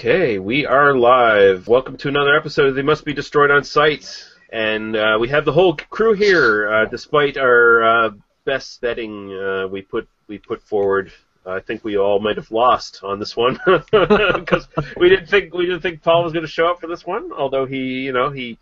Okay, we are live. Welcome to another episode of They Must Be Destroyed on Sight. And uh, we have the whole crew here, uh, despite our uh, best betting uh, we put we put forward. I think we all might have lost on this one because we didn't think we didn't think Paul was going to show up for this one. Although he, you know, he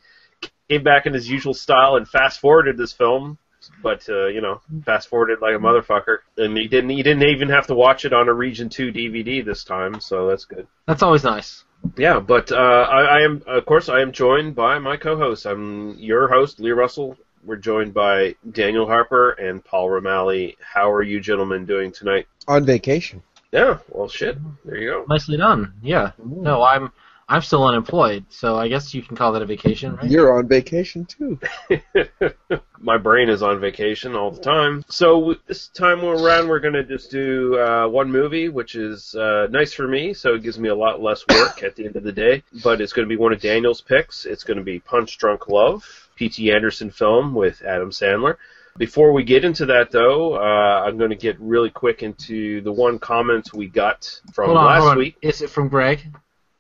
came back in his usual style and fast forwarded this film, but uh, you know, fast forwarded like a motherfucker. And he didn't he didn't even have to watch it on a Region Two DVD this time, so that's good. That's always nice. Yeah, but uh, I, I am, of course, I am joined by my co-host. I'm your host, Lee Russell. We're joined by Daniel Harper and Paul Romali. How are you gentlemen doing tonight? on vacation. Yeah, well, shit. There you go. Nicely done. Yeah. No, I'm I'm still unemployed, so I guess you can call that a vacation, right? You're on vacation too. my brain is on vacation all the time. So this time around, we're going to just do uh, one movie, which is uh, nice for me. So it gives me a lot less work at the end of the day. But it's going to be one of Daniel's picks. It's going to be Punch Drunk Love, P.T. Anderson film with Adam Sandler. Before we get into that, though, uh, I'm going to get really quick into the one comment we got from Hold on, last hold on. week. Is it from Greg?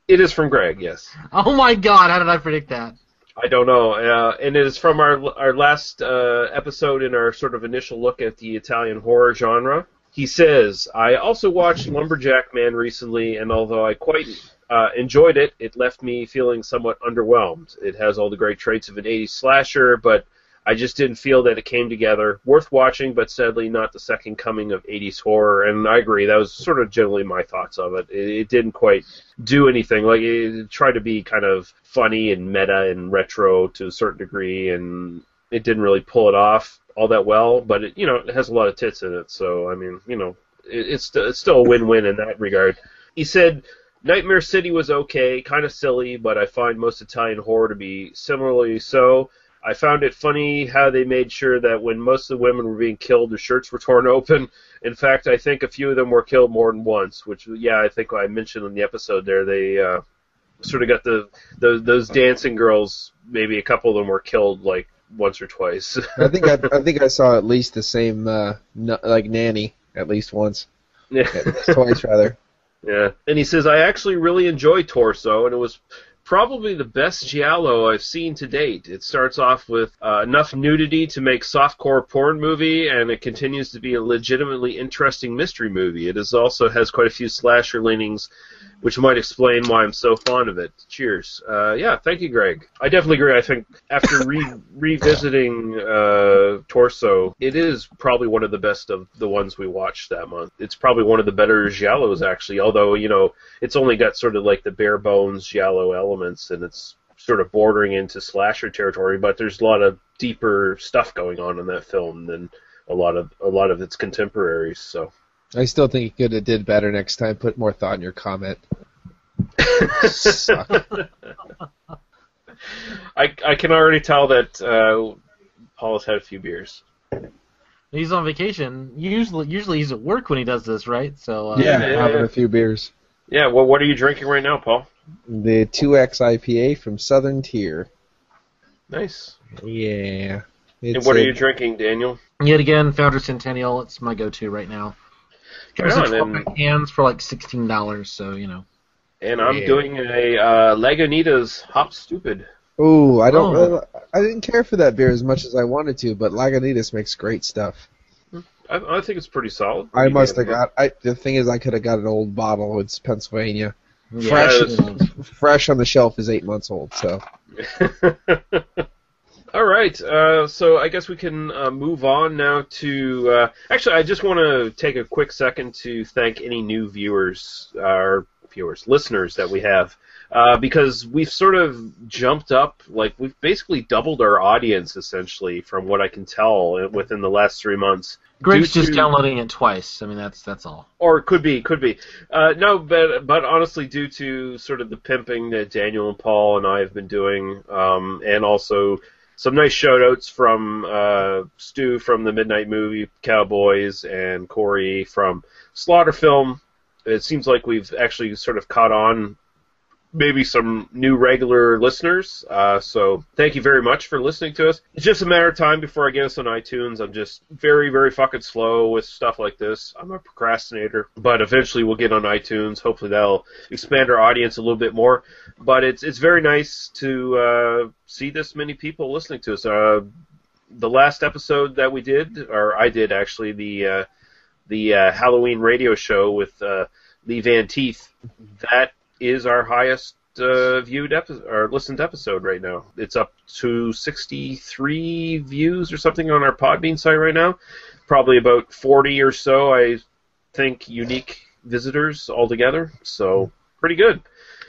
It is from Greg, yes. Oh my God! How did I predict that? I don't know, uh, and it is from our our last uh, episode in our sort of initial look at the Italian horror genre. He says, "I also watched Lumberjack Man recently, and although I quite uh, enjoyed it, it left me feeling somewhat underwhelmed. It has all the great traits of an '80s slasher, but I just didn't feel that it came together. Worth watching, but sadly not the second coming of '80s horror. And I agree. That was sort of generally my thoughts of it. It, it didn't quite do anything. Like it tried to be kind of funny and meta and retro to a certain degree, and it didn't really pull it off all that well. But it, you know, it has a lot of tits in it. So I mean, you know, it, it's it's still a win-win in that regard. He said. Nightmare City was okay, kind of silly, but I find most Italian horror to be similarly so. I found it funny how they made sure that when most of the women were being killed, their shirts were torn open. In fact, I think a few of them were killed more than once, which, yeah, I think I mentioned in the episode there. They uh, sort of got the, the those dancing girls. Maybe a couple of them were killed like once or twice. I think I, I think I saw at least the same uh, n- like nanny at least once, yeah. twice rather. Yeah, and he says I actually really enjoy Torso, and it was probably the best giallo I've seen to date. It starts off with uh, enough nudity to make softcore porn movie, and it continues to be a legitimately interesting mystery movie. It is also has quite a few slasher leanings, which might explain why I'm so fond of it. Cheers. Uh, yeah, thank you, Greg. I definitely agree. I think after re- revisiting uh, Torso, it is probably one of the best of the ones we watched that month. It's probably one of the better giallos, actually. Although you know, it's only got sort of like the bare bones giallo elements, and it's sort of bordering into slasher territory. But there's a lot of deeper stuff going on in that film than a lot of a lot of its contemporaries. So. I still think you could have did better next time. Put more thought in your comment. I, I can already tell that uh, Paul has had a few beers. He's on vacation. Usually, usually he's at work when he does this, right? So uh, yeah, yeah, having yeah. a few beers. Yeah, well, what are you drinking right now, Paul? The 2X IPA from Southern Tier. Nice. Yeah. And It's what are you drinking, Daniel? Yet again, Founder Centennial. It's my go-to right now. Comes Right in 12 and- cans for like sixteen dollars. So you know. And I'm Yeah. doing a uh, Lagunitas Hop Stoopid. Ooh, I don't. Oh. really- I didn't care for that beer as much as I wanted to, but Lagunitas makes great stuff. I, I think it's pretty solid. I must have got. I the thing is, I could have got an old bottle. It's Pennsylvania. Yeah, Fresh, fresh on the shelf is eight months old. So. All right, uh, so I guess we can uh, move on now to. Uh, actually, I just want to take a quick second to thank any new viewers, or viewers, listeners that we have. uh, because we've sort of jumped up, like we've basically doubled our audience essentially, from what I can tell within the last three months. Greg's just to- downloading it twice. I mean, that's that's all. or it could be, could be. Uh, no, but but honestly, due to sort of the pimping that Daniel and Paul and I have been doing, um, and also some nice shout outs from uh, Stu from the Midnight Movie Cowboys and Corey from Slaughter Film. It seems like we've actually sort of caught on. Maybe some new regular listeners. Uh, so thank you very much for listening to us. It's just a matter of time before I get us on iTunes. I'm just very, very fucking slow with stuff like this. I'm a procrastinator, but eventually we'll get on iTunes. Hopefully that'll expand our audience a little bit more. But it's it's very nice to uh, see this many people listening to us. Uh, the last episode that we did, or I did actually, the uh, the uh, Halloween radio show with uh, Lee Van Teeth, that is our highest uh, viewed episode or listened episode right now. It's up to 63 views or something on our Podbean site right now. Probably about 40 or so, I think, unique visitors altogether. So pretty good.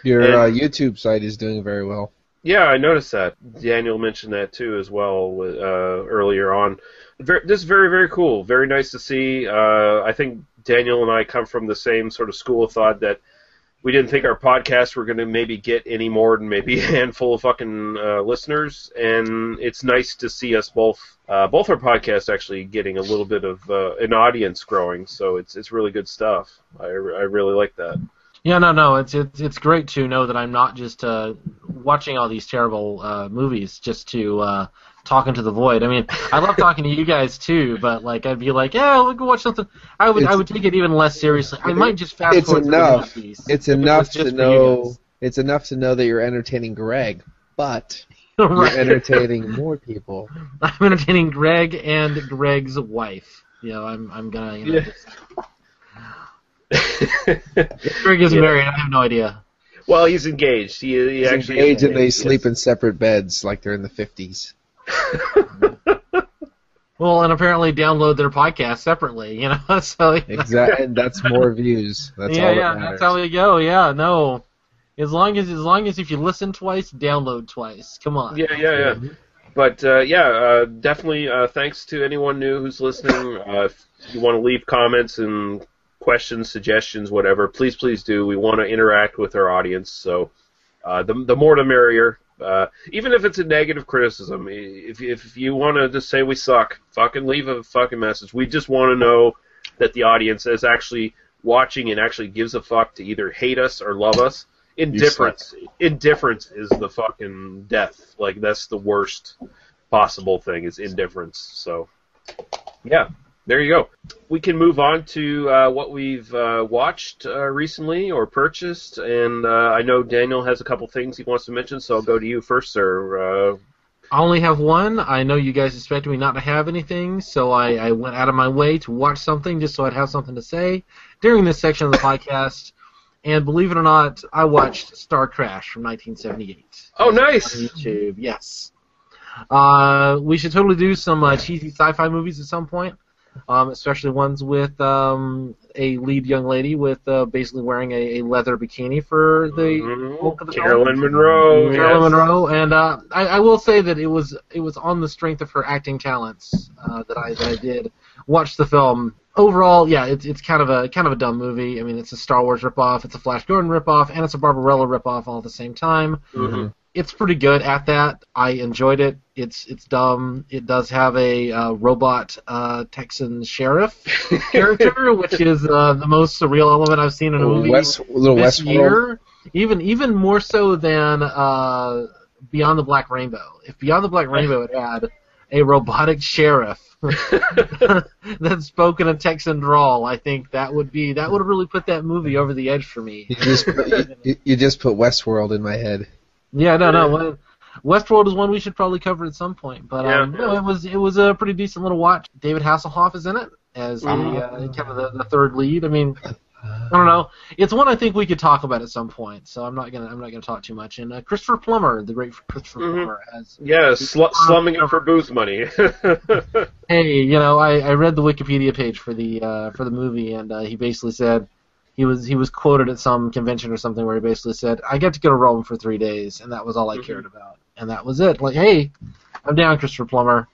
Your And- uh, YouTube site is doing very well. Yeah, I noticed that. Daniel mentioned that too as well uh, earlier on. Ver this is very very cool. Very nice to see. Uh, I think Daniel and I come from the same sort of school of thought that we didn't think our podcast were going to maybe get any more than maybe a handful of fucking uh, listeners, and it's nice to see us both. Uh, both our podcasts actually getting a little bit of uh, an audience growing, so it's it's really good stuff. I, I really like that. Yeah, no, no, it's it's it's great to know that I'm not just uh, watching all these terrible uh, movies just to uh, to the void. I mean, I love talking to you guys too, but like I'd be like, yeah, we'll go watch something. I would I would take it even less seriously. I might just fast It's forward through the enough. It's if it enough to know. It's enough to know that you're entertaining Greg, but you're entertaining more people. I'm entertaining Greg and Greg's wife. You know, I'm I'm gonna. You know, Yeah. just- Greg is Yeah. married. I have no idea. well, he's engaged. He, he He's actually engaged and they yes. sleep in separate beds like they're in the 50s. Well, and apparently download their podcast separately. You know, so you know. Exactly, that's more views. That's yeah, all yeah, matters. that's how we go. Yeah, no. As long as as long as if you listen twice, download twice. Come on. Yeah, yeah, yeah. But uh, yeah, uh, definitely. Uh, thanks to anyone new who's listening. Uh, if you want to leave comments and questions, suggestions, whatever, please, please do. We want to interact with our audience, so uh, the the more the merrier. Uh, even if it's a negative criticism, if if you want to just say we suck, fucking leave a fucking message. We just want to know that the audience is actually watching and actually gives a fuck to either hate us or love us. Indifference. Indifference is the fucking death. Like that's the worst possible thing is indifference. So, yeah, there you go. We can move on to uh, what we've uh, watched uh, recently or purchased, and uh, I know Daniel has a couple things he wants to mention, so I'll go to you first, sir. Uh, I only have one. I know you guys expected me not to have anything, so I, I went out of my way to watch something just so I'd have something to say during this section of the podcast. And believe it or not, I watched Star Crash from 1978. oh, nice. on YouTube. Yes. Uh, we should totally do some uh, cheesy sci-fi movies at some point, um, especially ones with um, a lead young lady with uh, basically wearing a, a leather bikini for the bulk of the film. Mm-hmm. Caroline Munro. Yes. Munro, and uh, I, I will say that it was it was on the strength of her acting talents uh, that I that I did watch the film. Overall, yeah, it's it's kind of a kind of a dumb movie. I mean, it's a Star Wars ripoff, it's a Flash Gordon ripoff, and it's a Barbarella ripoff all at the same time. Mhm. It's pretty good at that. I enjoyed it. It's it's dumb. It does have a uh, robot uh, Texan sheriff character, which is uh, the most surreal element I've seen in a movie West, little this Westworld. year, even even more so than uh, Beyond the Black Rainbow. If Beyond the Black Rainbow had had a robotic sheriff that spoke in a Texan drawl, I think that would be that would really put that movie over the edge for me. You just put, you, you just put Westworld in my head. Yeah, no, no. Westworld is one we should probably cover at some point, but um, Yeah. no, it was it was a pretty decent little watch. David Hasselhoff is in it as the uh, kind of the, the third lead. I mean, I don't know. It's one I think we could talk about at some point, so I'm not gonna I'm not gonna talk too much. And uh, Christopher Plummer, the great Christopher Mhm. Plummer, as Yeah, sl- slumming it for booth money. hey, you know, I, I read the Wikipedia page for the uh, for the movie, and uh, he basically said he was he was quoted at some convention or something where he basically said, "I get to go to Rome for three days, and that was all I Mhm. cared about, and that was it." Like, hey, I'm down, Christopher Plummer,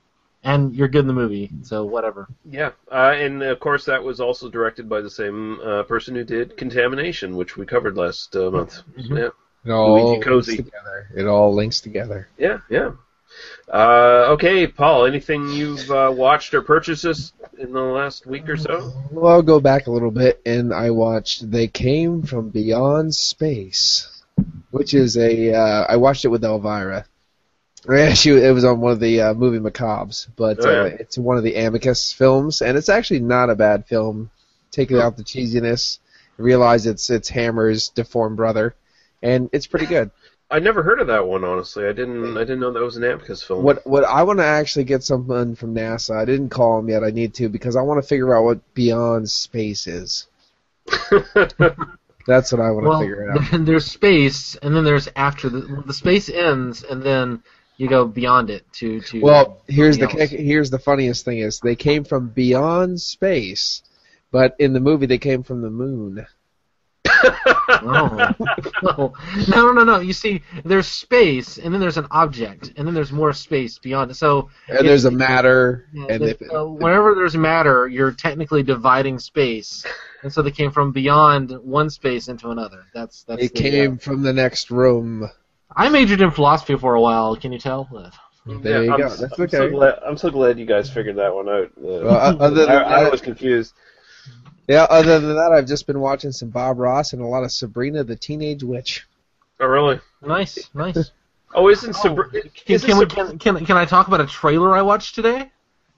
and you're good in the movie, so whatever. Yeah, uh, and of course that was also directed by the same uh, person who did Contamination, which we covered last uh, month. Mhm. Yeah, It all Luigi links Cozzi. together. It all links together. yeah, yeah. Uh, okay, Paul, anything you've uh, watched or purchased this in the last week or so? Well, I'll go back a little bit, and I watched "They Came from Beyond Space," which is a. Uh, I watched it with Elvira. Yeah, she it was on one of the uh, movie macabres, but Oh, yeah. uh, it's one of the Amicus films, and it's actually not a bad film. Taking out the cheesiness, realize it's it's Hammer's deformed brother, and it's pretty good. I never heard of that one, honestly. I didn't. I didn't know that was an Amicus film. What what I want to actually get someone from NASA. I didn't call him yet. I need to because I want to figure out what Beyond Space is. That's what I want to Well, figure out. there- there's space, and then there's after the the space ends, and then you go beyond it to to. Well, here's the something else. here's the funniest thing is they came from beyond space, but in the movie they came from the moon. Oh. no, no, no, no. You see, there's space, and then there's an object, and then there's more space beyond it. So, And If- there's a matter, yeah, and the- if, uh, whenever there's matter, you're technically dividing space, and so they came from beyond one space into another. That's that's. it the, came uh, from the next room. I majored in philosophy for a while. Can you tell? There Yeah, you I'm, go. s- That's I'm so okay. glad. I'm so glad you guys figured that one out. Uh, Well, o- other than I, I that, was confused. Yeah, other than that, I've just been watching some Bob Ross and a lot of Sabrina the Teenage Witch. Oh, really? Nice, nice. Oh, isn't Sabri- oh, Can, can, we, can, can can I talk about a trailer I watched today?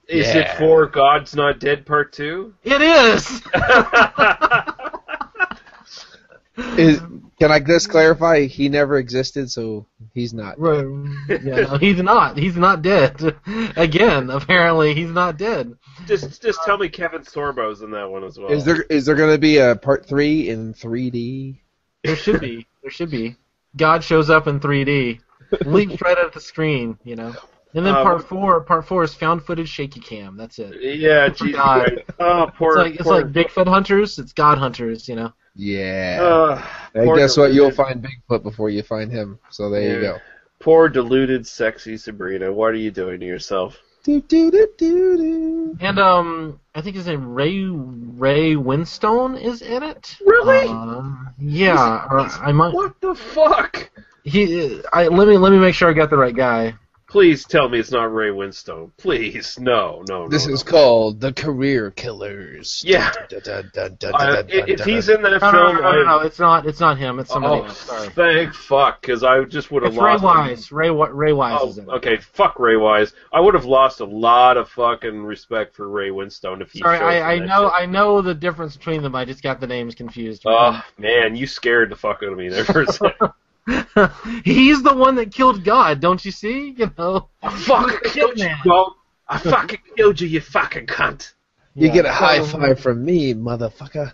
is it for God's Not Dead Part Two? It is. Is, can I just clarify? He never existed, so he's not. Right. Yeah, no, he's not. He's not dead. Again, apparently he's not dead. just, just tell me Kevin Sorbo's in that one as well. Is there is there going to be a part three in 3D? There should be. There should be. God shows up in 3D, leaps right at the screen, you know. And then Um, part four, part four is found footage shaky cam. That's it. Yeah, Jesus God. Christ. Oh, poor. It's like it's poor, like Bigfoot hunters. It's God hunters, you know. Yeah. uh, Hey, poor guess what? You'll find Bigfoot before you find him. So there you go. Poor deluded, sexy Sabrina. What are you doing to yourself? Do, do, do, do, do. And um, I think his name Ray Ray Winstone is in it. Really? Uh, yeah, or I might. What the fuck? He, I let me let me make sure I got the right guy. Please tell me it's not Ray Winstone. Please, no, no, no. This no. is called the Career Killers. Yeah. Uh, dun, i- if dun, he's in that No, no, film, no, no, no, I- no, it's not. It's not him. It's somebody oh, else. Sorry. thank fuck, because I just would have It's Ray lost. Wise. Ray Wi- Ray Wise Oh, is in it. okay, fuck Ray Wise. I would have lost a lot of fucking respect for Ray Winstone if he. Sorry, showed up I, I know shit. I know the difference between them. I just got the names confused. Oh man, you scared the fuck out of me there for a second. He's the one that killed God, don't you see? You know. I fucking killed you, Hitman. bro. I fucking killed you, you fucking cunt. You Yeah. get a high five from me, motherfucker.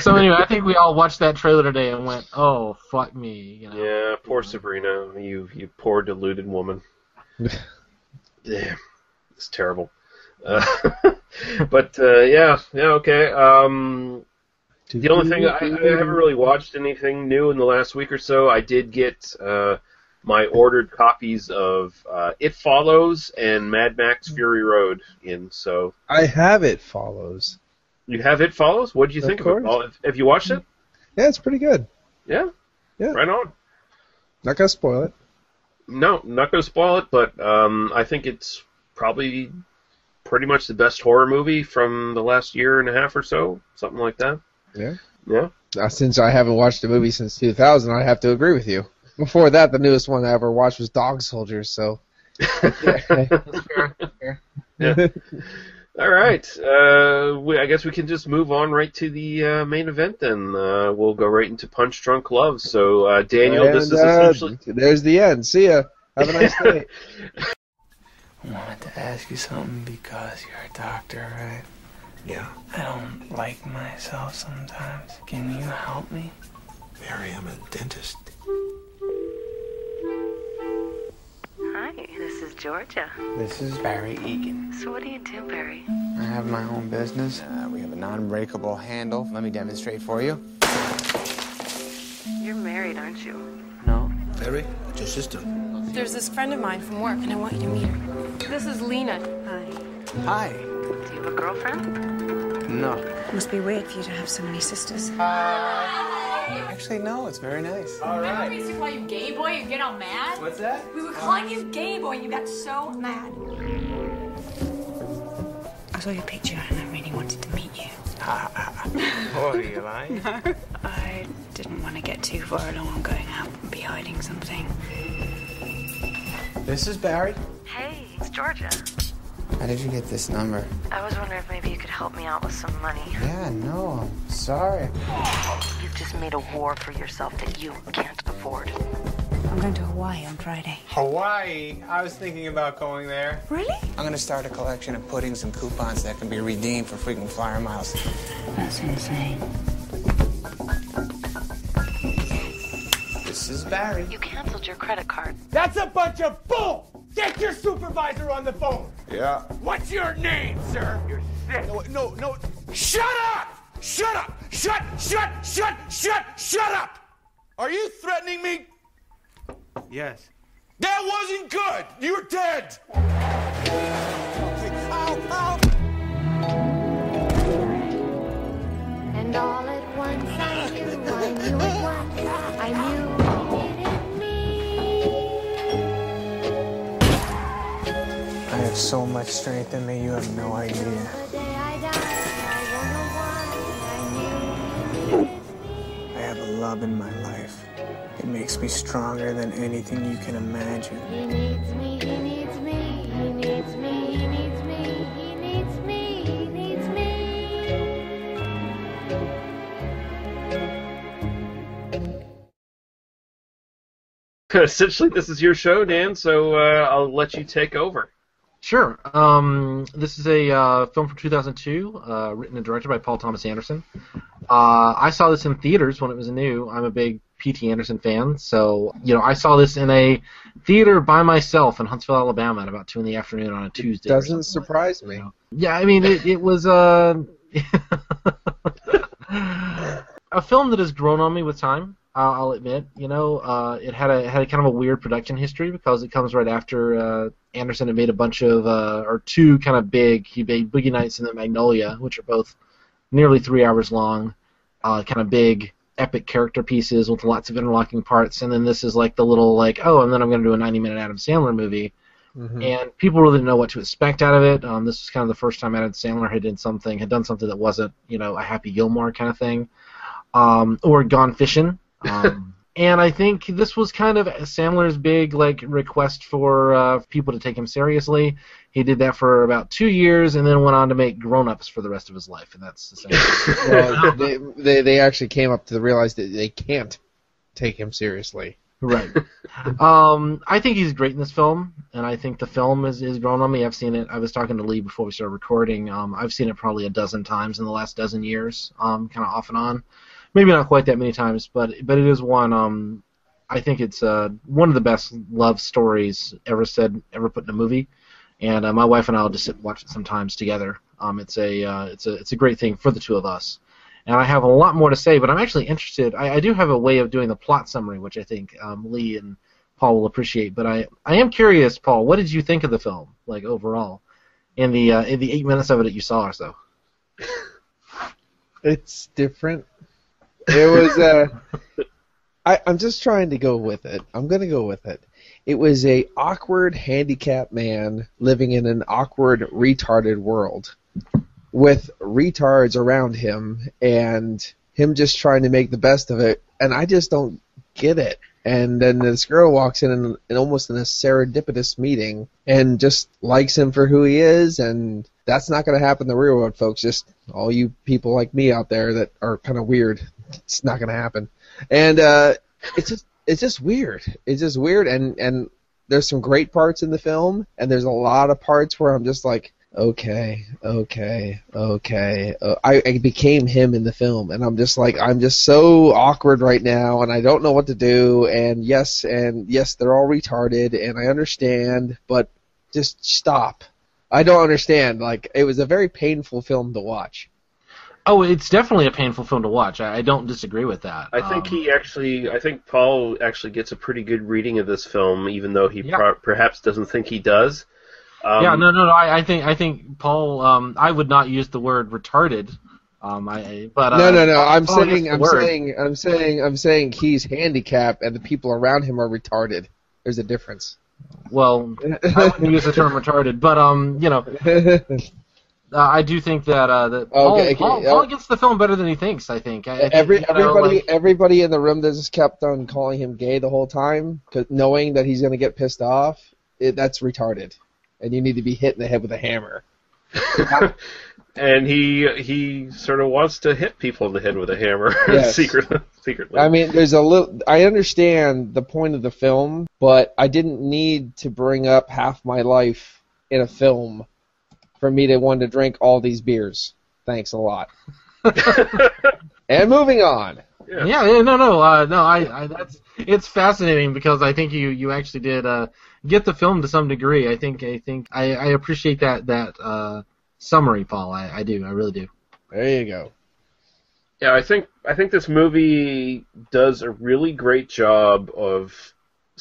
So anyway, I think we all watched that trailer today and went, "Oh fuck me," you know. Yeah, poor Sabrina, you you poor deluded woman. yeah, it's terrible. Uh, but uh, yeah, yeah, okay. Um, the only thing I, I haven't really watched anything new in the last week or so. I did get uh, my ordered copies of uh, It Follows and Mad Max Fury Road in. So I have it follows. you have It Follows. What do you Of think of it? Have- you watched it? Yeah, it's pretty good. Yeah. Yeah. Right on. Not gonna spoil it. No, not to spoil it, but um, I think it's probably pretty much the best horror movie from the last year and a half or so, something like that. Yeah. Yeah. Now, since I haven't watched a movie since 2000, I have to agree with you. Before that, the newest one I ever watched was Dog Soldiers. So That's fair. fair. Yeah. All right. Uh, we, I guess we can just move on right to the uh, main event then. Uh, we'll go right into Punch Drunk Love. So, uh, Daniel, this is uh, essentially. there's the end. See ya. Have a nice day. I wanted to ask you something because you're a doctor, right? Yeah, I don't like myself sometimes. Can you help me? Barry, I'm a dentist. Hi, this is Georgia. This is Barry Egan. So what do you do, Barry? I have my own business. Uh, we have a non-breakable handle. Let me demonstrate for you. You're married, aren't you? No. Barry, it's your sister. There's this friend of mine from work, and I want you to meet her. This is Lena. Hi. Hi. Do you have a girlfriend? No. It must be weird for you to have so many sisters. Actually, no. It's very nice. Remember we used to call you gay boy and get all mad? What's that? We were calling you gay boy and you got so mad. I saw your picture, and I really wanted to meet you. What are you lying? no. I didn't want to get too far along on going out and be hiding something. This is Barry. Hey, it's Georgia. How did you get this number? I was wondering if maybe you could help me out with some money. Yeah, no. I'm sorry. You've just made a war for yourself that you can't afford. I'm going to Hawaii on Friday. Hawaii. I was thinking about going there. Really? I'm gonna start a collection of puddings and coupons that can be redeemed for frequent flyer miles. That's insane. This is Barry. You canceled your credit card. That's a bunch of bull! Get your supervisor on the phone! Yeah. What's your name, sir? You're sick. No, no, no. Shut up! Shut up! Shut, shut, shut, shut, shut up! Are you threatening me? Yes. That wasn't good! You're dead! Ow, ow. And all at once I knew, I knew at once, I knew have so much strength in me, you have no idea. I died, I won a one, I knew you needed me. I have a love in my life. It makes me stronger than anything you can imagine. He needs me, he needs me, he needs me, he needs me, he needs me, he needs me. Essentially, this is your show, Dan. So uh, I'll let you take over. Sure. Um, this is a uh, film from 2002, uh, written and directed by Paul Thomas Anderson. Uh, I saw this in theaters when it was new. I'm a big P.T. Anderson fan, so you know I saw this in a theater by myself in Huntsville, Alabama, at about two in the afternoon on a Tuesday. or Doesn't surprise me. Yeah, I mean it, it was uh, a film that has grown on me with time. I'll I'll admit, you know, uh, it had a had a kind of a weird production history because it comes right after uh, Anderson had made a bunch of uh, or two kind of big. He made Boogie Nights and the Magnolia, which are both nearly three hours long, uh, kind of big epic character pieces with lots of interlocking parts. And then this is like the little like oh, and then I'm going to do a 90 minute Adam Sandler movie. Mhm. And people really didn't know what to expect out of it. Um, this was kind of the first time Adam Sandler had done something, had done something that wasn't, you know, a Happy Gilmore kind of thing, um, or Gone Fishing. Um, and I think this was kind of Sandler's big like request for uh, people to take him seriously. He did that for about two years, and then went on to make Grown Ups for the rest of his life, and that's essentially. well, they, they they actually came up to realize that they can't take him seriously. Right. um, I think he's great in this film, and I think the film is, is grown on me. I've seen it. I was talking to Lee before we started recording. Um, I've seen it probably a dozen times in the last dozen years, um, kind of off and on. Maybe not quite that many times, but but it is one. Um, I think it's uh, one of the best love stories ever said, ever put in a movie. And uh, my wife and I will just sit and watch it sometimes together. Um, it's a uh, it's a it's a great thing for the two of us and I have a lot more to say, but I'm actually interested. I, I do have a way of doing the plot summary, which I think um, Lee and Paul will appreciate. But I, I am curious, Paul, what did you think of the film, like overall, in the uh, in the eight minutes of it that you saw or so? It's different. It was uh I, I'm just trying to go with it. I'm gonna go with it. It was a awkward handicapped man living in an awkward retarded world with retards around him and him just trying to make the best of it and I just don't get it. And then this girl walks in and, almost in a serendipitous meeting and just likes him for who he is and that's not going to happen in the real world, folks. Just all you people like me out there that are kind of weird. It's not to happen. And uh, it's just it's just weird. It's just weird. And and there's some great parts in the film, and there's a lot of parts where I'm just like, okay, okay, okay. Uh, I, I became him in the film, and I'm just like, I'm just so awkward right now, and I don't know what to do. And yes, and yes, they're all retarded, and I understand, but just stop. I don't understand. Like, it was a very painful film to watch. Oh, it's definitely a painful film to watch. I, I don't disagree with that. I think Um, he actually, I think Paul actually gets a pretty good reading of this film, even though he Yeah. pro- perhaps doesn't think he does. Um, yeah, no, no, no. I, I think I think Paul. Um, I would not use the word retarded. Um, I, I but uh, no, no, no. I'm Paul saying, I'm word. saying, I'm saying, I'm saying he's handicapped and the people around him are retarded. There's a difference. Well, I wouldn't use the term retarded, but um, you know, uh, I do think that uh, that Paul, Okay, okay, Paul, yeah. Paul gets the film better than he thinks. I think. I, I think, Every know, everybody like- everybody in the room that just kept on calling him gay the whole time, 'cause knowing that he's gonna get pissed off. It, that's retarded, and you need to be hit in the head with a hammer. and he he sort of wants to hit people in the head with a hammer Yes. secretly. Secretly. I mean, there's a little. I understand the point of the film, but I didn't need to bring up half my life in a film for me to want to drink all these beers. Thanks a lot. and moving on. Yeah, yeah, no, no, uh, no. I, I, that's it's fascinating because I think you, you actually did uh, get the film to some degree. I think, I think, I, I appreciate that that uh, summary, Paul. I, I do, I really do. There you go. Yeah, I think I think this movie does a really great job of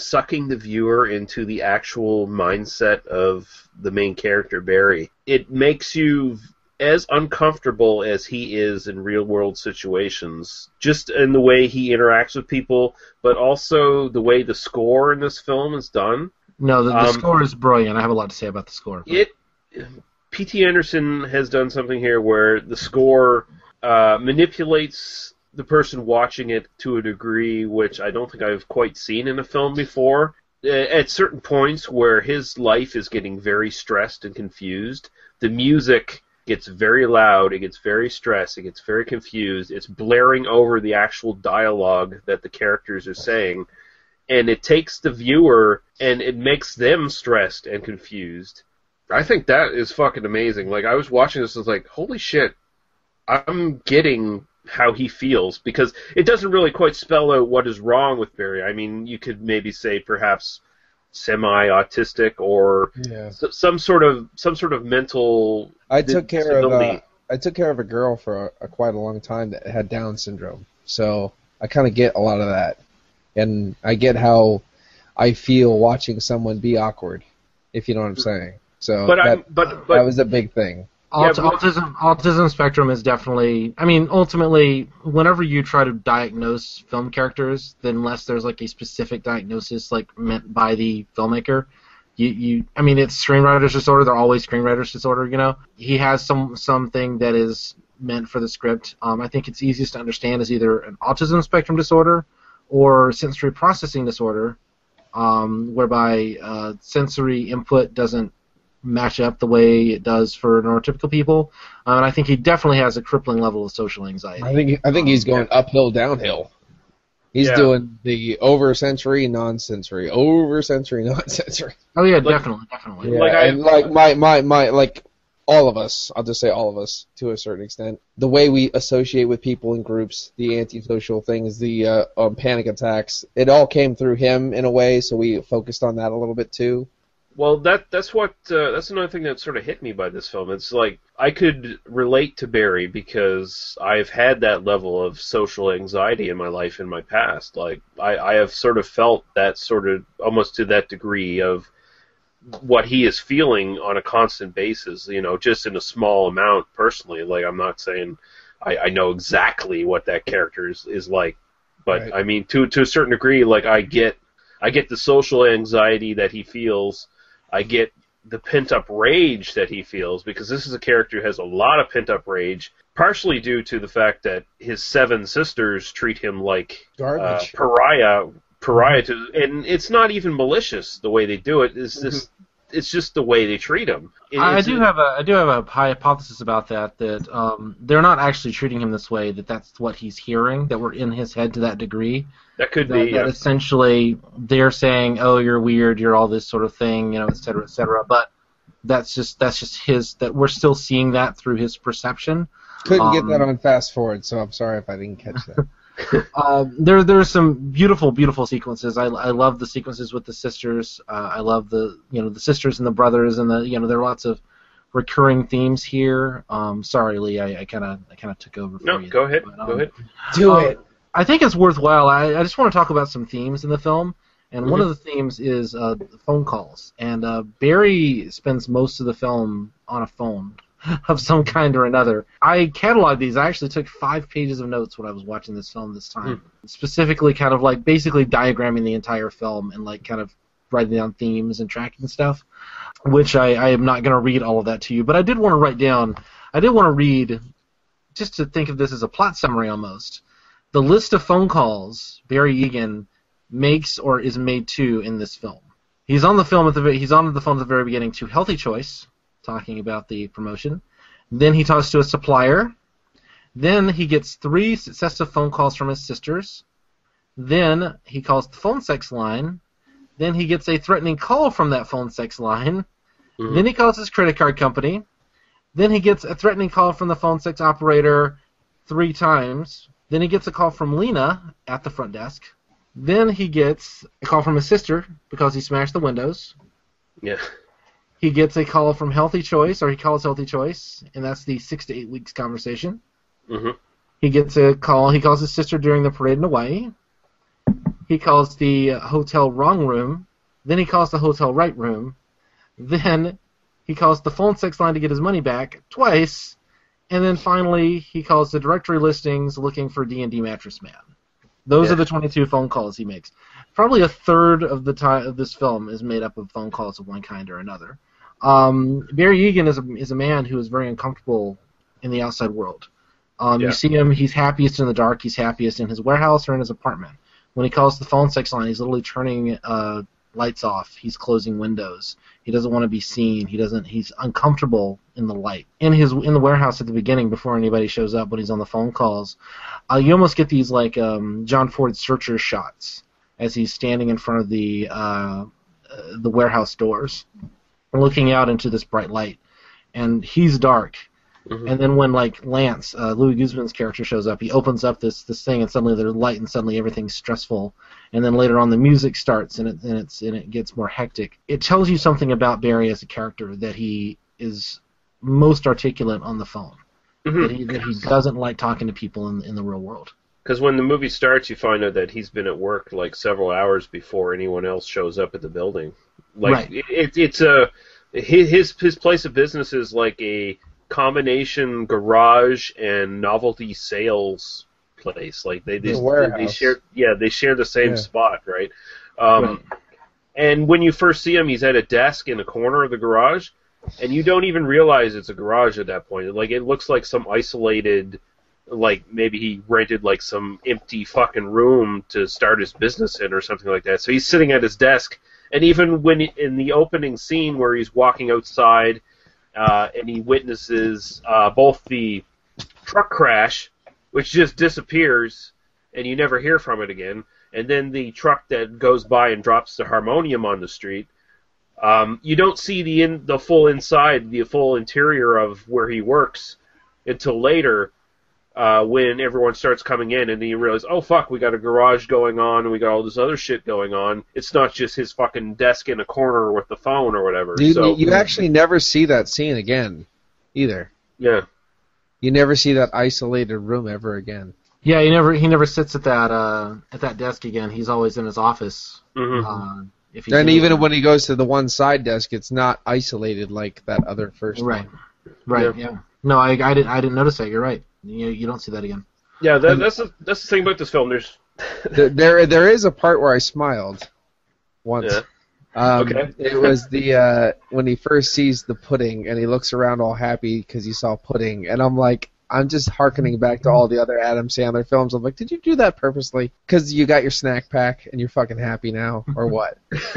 sucking the viewer into the actual mindset of the main character Barry. It makes you as uncomfortable as he is in real world situations, just in the way he interacts with people, but also the way the score in this film is done. No, the, the Um, score is brilliant. I have a lot to say about the score. It P.T. Anderson has done something here where the score uh, manipulates the person watching it to a degree which I don't think I've quite seen in a film before. At certain points where his life is getting very stressed and confused, the music gets very loud, it gets very stressed, it gets very confused, it's blaring over the actual dialogue that the characters are saying, and it takes the viewer and it makes them stressed and confused. I think that is fucking amazing. Like I was watching this, I was like, holy shit, I'm getting how he feels because it doesn't really quite spell out what is wrong with Barry. I mean, you could maybe say perhaps semi-autistic or Yeah. s- some sort of some sort of mental. I took care of disability. uh, I took care of a girl for a, a quite a long time that had Down syndrome, so I kind of get a lot of that, and I get how I feel watching someone be awkward, if you know what I'm saying. So But that, I'm but but that was a big thing. Aut- Yeah, autism autism spectrum is definitely I mean ultimately whenever you try to diagnose film characters then unless there's like a specific diagnosis like meant by the filmmaker you, you I mean it's screenwriter's disorder they're always screenwriter's disorder you know? He has some something that is meant for the script. Um, I think it's easiest to understand as either an autism spectrum disorder or sensory processing disorder um, whereby uh, sensory input doesn't match up the way it does for neurotypical people. Uh, and I think he definitely has a crippling level of social anxiety. I think I think he's going uphill, downhill. He's Yeah. doing the over sensory, non sensory, over sensory, non sensory. Oh yeah, Like- definitely, definitely. Yeah, Like I- and like my, my, my, like all of us, I'll just say all of us to a certain extent. The way we associate with people in groups, the antisocial things, the uh, um, panic attacks, it all came through him in a way, so we focused on that a little bit too. Well, that that's what uh, that's another thing that sort of hit me by this film. It's like I could relate to Barry because I've had that level of social anxiety in my life in my past. Like I, I have sort of felt that sort of almost to that degree of what he is feeling on a constant basis. You know, just in a small amount personally. Like I'm not saying I, I know exactly what that character is, is like, but Right. I mean to to a certain degree, like I get I get the social anxiety that he feels. I get the pent up rage that he feels because this is a character who has a lot of pent up rage, partially due to the fact that his seven sisters treat him like uh, Garbage. pariah, pariah to, and it's not even malicious the way they do it. It's just it's just the way they treat him. It- I, I it's- do have a I do have a hypothesis about that that um, they're not actually treating him this way. That that's what he's hearing. That we're in his head to that degree. that could That, be that yeah. essentially they're saying, "Oh, you're weird. You're all this sort of thing," you know, et cetera, et cetera. But that's just that's just his. That we're still seeing that through his perception. Couldn't get Um, that on fast forward, so I'm sorry if I didn't catch that. Um, there there's some beautiful beautiful sequences. I, I love the sequences with the sisters. Uh, I love the you know the sisters and the brothers and the you know there are lots of recurring themes here. Um, sorry, Lee, I kind of I kind of took over for you. No, you. go ahead. But, um, Go ahead. Do um, it. I think it's worthwhile. I, I just want to talk about some themes in the film, and one Mhm. of the themes is uh, phone calls. And uh, Barry spends most of the film on a phone of some kind or another. I cataloged these. I actually took five pages of notes when I was watching this film this time, hmm. specifically kind of like basically diagramming the entire film and like kind of writing down themes and tracking stuff. Which I, I am not going to read all of that to you, but I did want to write down. I did want to read just to think of this as a plot summary almost the list of phone calls Barry Egan makes or is made to in this film. He's on the film at the he's on the phone at the very beginning to Healthy Choice, talking about the promotion. Then he talks to a supplier. Then he gets three successive phone calls from his sisters. Then he calls the phone sex line. Then he gets a threatening call from that phone sex line. Mhm. Then he calls his credit card company. Then he gets a threatening call from the phone sex operator three times. Then he gets a call from Lena at the front desk. Then he gets a call from his sister because he smashed the windows. Yeah. He gets a call from Healthy Choice, or he calls Healthy Choice, and that's the six to eight weeks conversation. Mhm. He gets a call. He calls his sister during the parade in Hawaii. He calls the hotel wrong room. Then he calls the hotel right room. Then he calls the phone sex line to get his money back twice. And then finally, he calls the directory listings looking for D&D Mattress Man. Those Yeah. are the 22 phone calls he makes. Probably a third of the time of this film is made up of phone calls of one kind or another. Um, Barry Egan is a, is a man who is very uncomfortable in the outside world. Um, Yeah. You see him; he's happiest in the dark. He's happiest in his warehouse or in his apartment. When he calls the phone sex line, he's literally turning uh, lights off. He's closing windows. He doesn't want to be seen. He doesn't. He's uncomfortable in the light. In his in the warehouse at the beginning, before anybody shows up, when he's on the phone calls, uh, you almost get these like um, John Ford searcher shots as he's standing in front of the uh, uh, the warehouse doors, looking out into this bright light, and he's dark. Mhm. And then when like Lance, uh, Luis Guzman's character shows up, he opens up this this thing, and suddenly there's light, and suddenly everything's stressful. And then later on, the music starts, and it and it's and it gets more hectic. It tells you something about Barry as a character that he is most articulate on the phone. Mhm. That, he, that he doesn't like talking to people in in the real world. Because when the movie starts, you find out that he's been at work like several hours before anyone else shows up at the building. Like Right. it, it, it's a his his his place of business is like a combination garage and novelty sales place. Like they they, The they, warehouse. share yeah they share the same Yeah. spot right. Um, Right. And when you first see him, he's at a desk in a corner of the garage, and you don't even realize it's a garage at that point. Like it looks like some isolated, like maybe he rented like some empty fucking room to start his business in or something like that. So he's sitting at his desk, and even when in the opening scene where he's walking outside, uh, and he witnesses uh, both the truck crash, which just disappears, and you never hear from it again, and then the truck that goes by and drops the harmonium on the street. Um, you don't see the in, the full inside, the full interior of where he works until later, uh, when everyone starts coming in, and then you realize, oh fuck, we got a garage going on, and we got all this other shit going on. It's not just his fucking desk in a corner with the phone or whatever. You, so you actually never see that scene again, either. yeah, You never see that isolated room ever again. Yeah, he never he never sits at that uh, at that desk again. He's always in his office. Mhm. Uh, if he's And in- even when he goes to the one side desk, it's not isolated like that other first right, one. right, yeah. No, I, I didn't I didn't notice that. You're right. You you don't see that again. yeah. That, that's the, that's the thing about this film. There's There- there, there is a part where I smiled once. Yeah. Um, Okay. It was the uh, when he first sees the pudding and he looks around all happy because he saw pudding, and I'm like, I'm just harkening back to all the other Adam Sandler films. I'm like, did you do that purposely? Because you got your snack pack and you're fucking happy now, or what?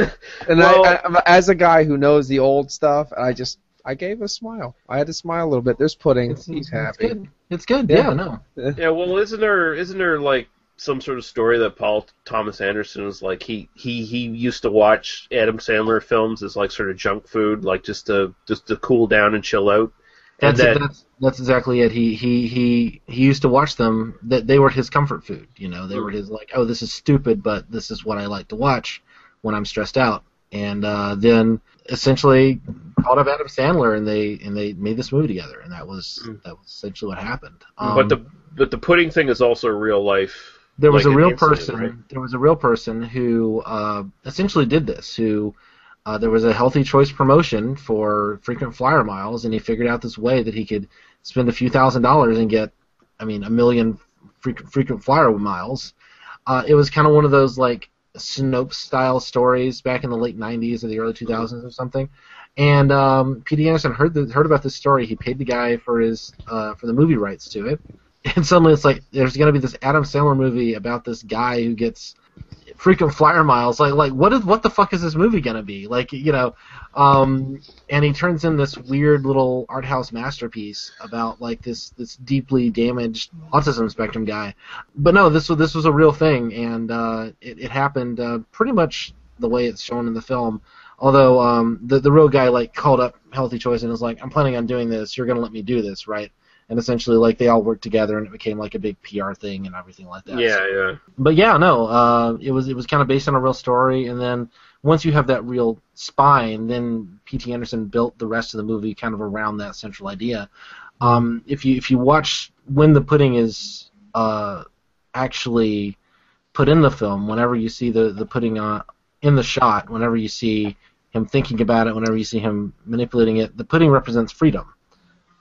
and Well- I, I, as a guy who knows the old stuff, I just I gave a smile. I had to smile a little bit. There's pudding. It's, He's it's happy. good. It's good. Yeah. Yeah, no. Yeah, well, isn't there isn't there like some sort of story that Paul Thomas Anderson is like he he he used to watch Adam Sandler films as like sort of junk food, like just to just to cool down and chill out. And That's, that that's that's exactly it. He he he he used to watch them. That they were his comfort food. You know, they were his like, oh, this is stupid, but this is what I like to watch when I'm stressed out. And uh, then essentially, called up Adam Sandler and they and they made this movie together, and that was that was essentially what happened. Um, but the but the pudding thing is also real life. there was like a real incident, person. right? There was a real person who uh, essentially did this. Who uh, there was a healthy choice promotion for frequent flyer miles, and he figured out this way that he could spend a few thousand dollars and get, I mean, a million frequent frequent flyer miles. Uh, it was kind of one of those like Snopes style stories back in the late '90s or the early 2000s or something. And um, P.T. Anderson heard the, heard about this story. He paid the guy for his uh, for the movie rights to it, and suddenly it's like there's going to be this Adam Sandler movie about this guy who gets frequent flyer miles. Like like what is what the fuck is this movie going to be? Like you know, um, and he turns in this weird little art house masterpiece about like this this deeply damaged autism spectrum guy. But no, this was this was a real thing, and uh, it, it happened uh, pretty much the way it's shown in the film. Although um, the the real guy like called up Healthy Choice and was like, "I'm planning on doing this. You're gonna let me do this, right?" And essentially, like they all worked together, and it became like a big PR thing and everything like that. Yeah, So- yeah. but yeah, no, uh, it was it was kind of based on a real story, and then once you have that real spine, then P.T. Anderson built the rest of the movie kind of around that central idea. Um, if you if you watch when the pudding is uh, actually put in the film, whenever you see the the pudding uh, in the shot, whenever you see him thinking about it, whenever you see him manipulating it, the pudding represents freedom,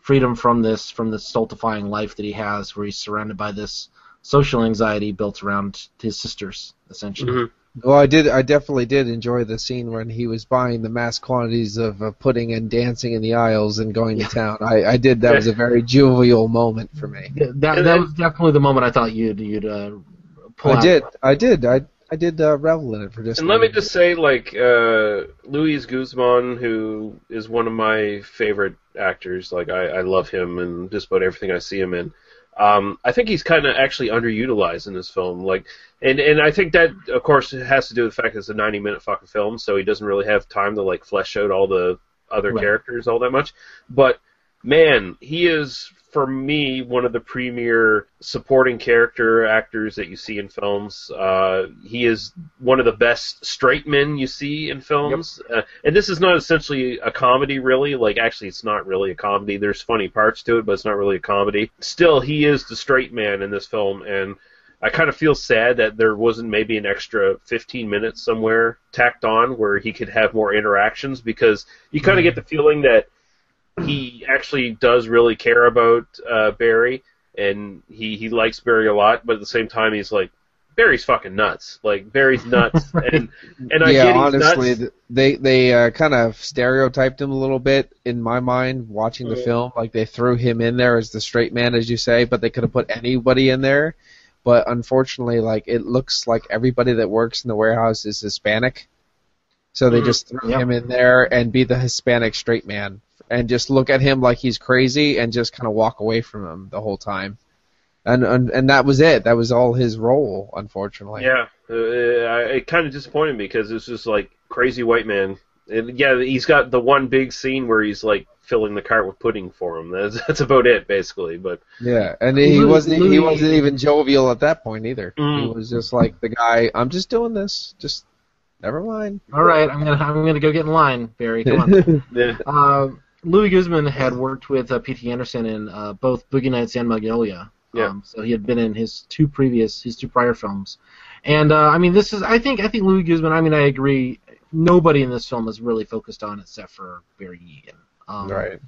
freedom from this from this stultifying life that he has, where he's surrounded by this social anxiety built around his sisters, essentially. Mm-hmm. Well, I did. I definitely did enjoy the scene when he was buying the mass quantities of uh, pudding and dancing in the aisles and going to town. I, I did. That was a very jovial moment for me. Th- That, that was definitely the moment I thought you'd you'd uh, pull I out. did. I did. I I did uh, revel in it for just. And let me just say, like, uh, Luis Guzman, who is one of my favorite actors, like, I, I love him and just about everything I see him in. Um, I think he's kind of actually underutilized in this film, like, and and I think that, of course, has to do with the fact that it's a 90 minute fucking film, so he doesn't really have time to like flesh out all the other Right. characters all that much. But man, he is for me one of the premier supporting character actors that you see in films. Uh, he is one of the best straight men you see in films, uh, and this is not essentially a comedy, really. Like, actually, it's not really a comedy. There's funny parts to it, but it's not really a comedy. Still, he is the straight man in this film, and I kind of feel sad that there wasn't maybe an extra 15 minutes somewhere tacked on where he could have more interactions because you kind of get the feeling that he actually does really care about uh, Barry and he, he likes Barry a lot, but at the same time he's like Barry's fucking nuts. Like Barry's nuts, and and I yeah, get he's honestly, nuts. they they uh, kind of stereotyped him a little bit in my mind watching the Yeah. film. Like they threw him in there as the straight man, as you say, but they could have put anybody in there. But unfortunately, like it looks like everybody that works in the warehouse is Hispanic, so they Mhm. just threw Yeah. him in there and be the Hispanic straight man, and just look at him like he's crazy and just kind of walk away from him the whole time. And, and and that was it. That was all his role, unfortunately. Yeah, uh, I, it kind of disappointed me because it's just like crazy white man. And yeah, he's got the one big scene where he's like filling the cart with pudding for him. That's, that's about it, basically. But Yeah, and he Luis- wasn't he wasn't even jovial at that point either. He Mm. was just like the guy. I'm just doing this. Just never mind. All right, I'm gonna I'm gonna go get in line, Barry. Come on. yeah, uh, Luis Guzman had worked with uh, P.T. Anderson in uh, both Boogie Nights and Magnolia. Yeah. Um, so he had been in his two previous his two prior films, and uh, I mean this is I think I think Luis Guzman. I mean I agree. Nobody in this film is really focused on except for Barry Egan. Um, right.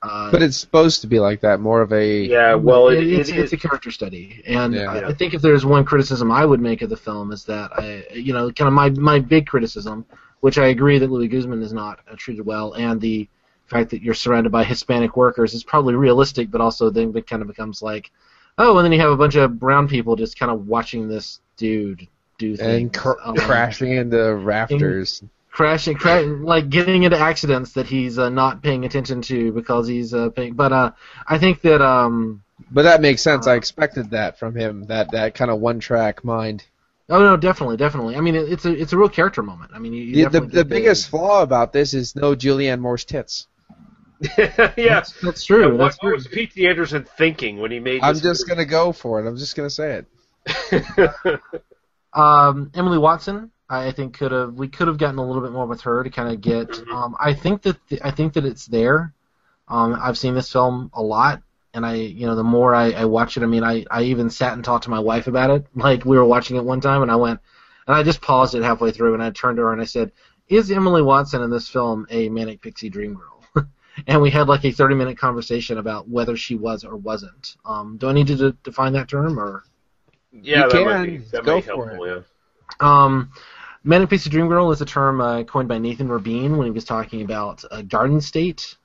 Uh, But it's supposed to be like that. More of a yeah. Well, it, it's, it, it's a character study, and Yeah. I, I think if there's one criticism I would make of the film is that I, you know, kind of my my big criticism, which I agree that Luis Guzman is not uh, treated well, and the fact that you're surrounded by Hispanic workers is probably realistic, but also then it kind of becomes like, oh, and then you have a bunch of brown people just kind of watching this dude do things, and cr- um, crashing into rafters. crashing, cra- like getting into accidents that he's uh, not paying attention to because he's uh, paying. But uh, I think that um, But that makes sense. I expected that from him. That that kind of one track mind. Oh no, definitely, definitely. I mean, it, it's a it's a real character moment. I mean, you, you The, the biggest flaw about this is no Julianne Moore's tits. yeah. That's, that's true. Yeah, what, that's what true. was P.T. Anderson thinking when he made? I'm this just movie? gonna go for it. I'm just gonna say it. Um, Emily Watson I think could have we could have gotten a little bit more with her to kind of get. Um, I think that the, I think that it's there. Um, I've seen this film a lot, and I you know the more I, I watch it, I mean I I even sat and talked to my wife about it. Like we were watching it one time, and I went and I just paused it halfway through, and I turned to her and I said, "Is Emily Watson in this film a manic pixie dream girl?" And we had like a 30 minute conversation about whether she was or wasn't. Um, do I need to de- define that term or? Yeah, You that might can. be that Go might for helpful. Yeah. Um, Manic Pixie Dream Girl is a term uh, coined by Nathan Rabin when he was talking about uh, Garden State,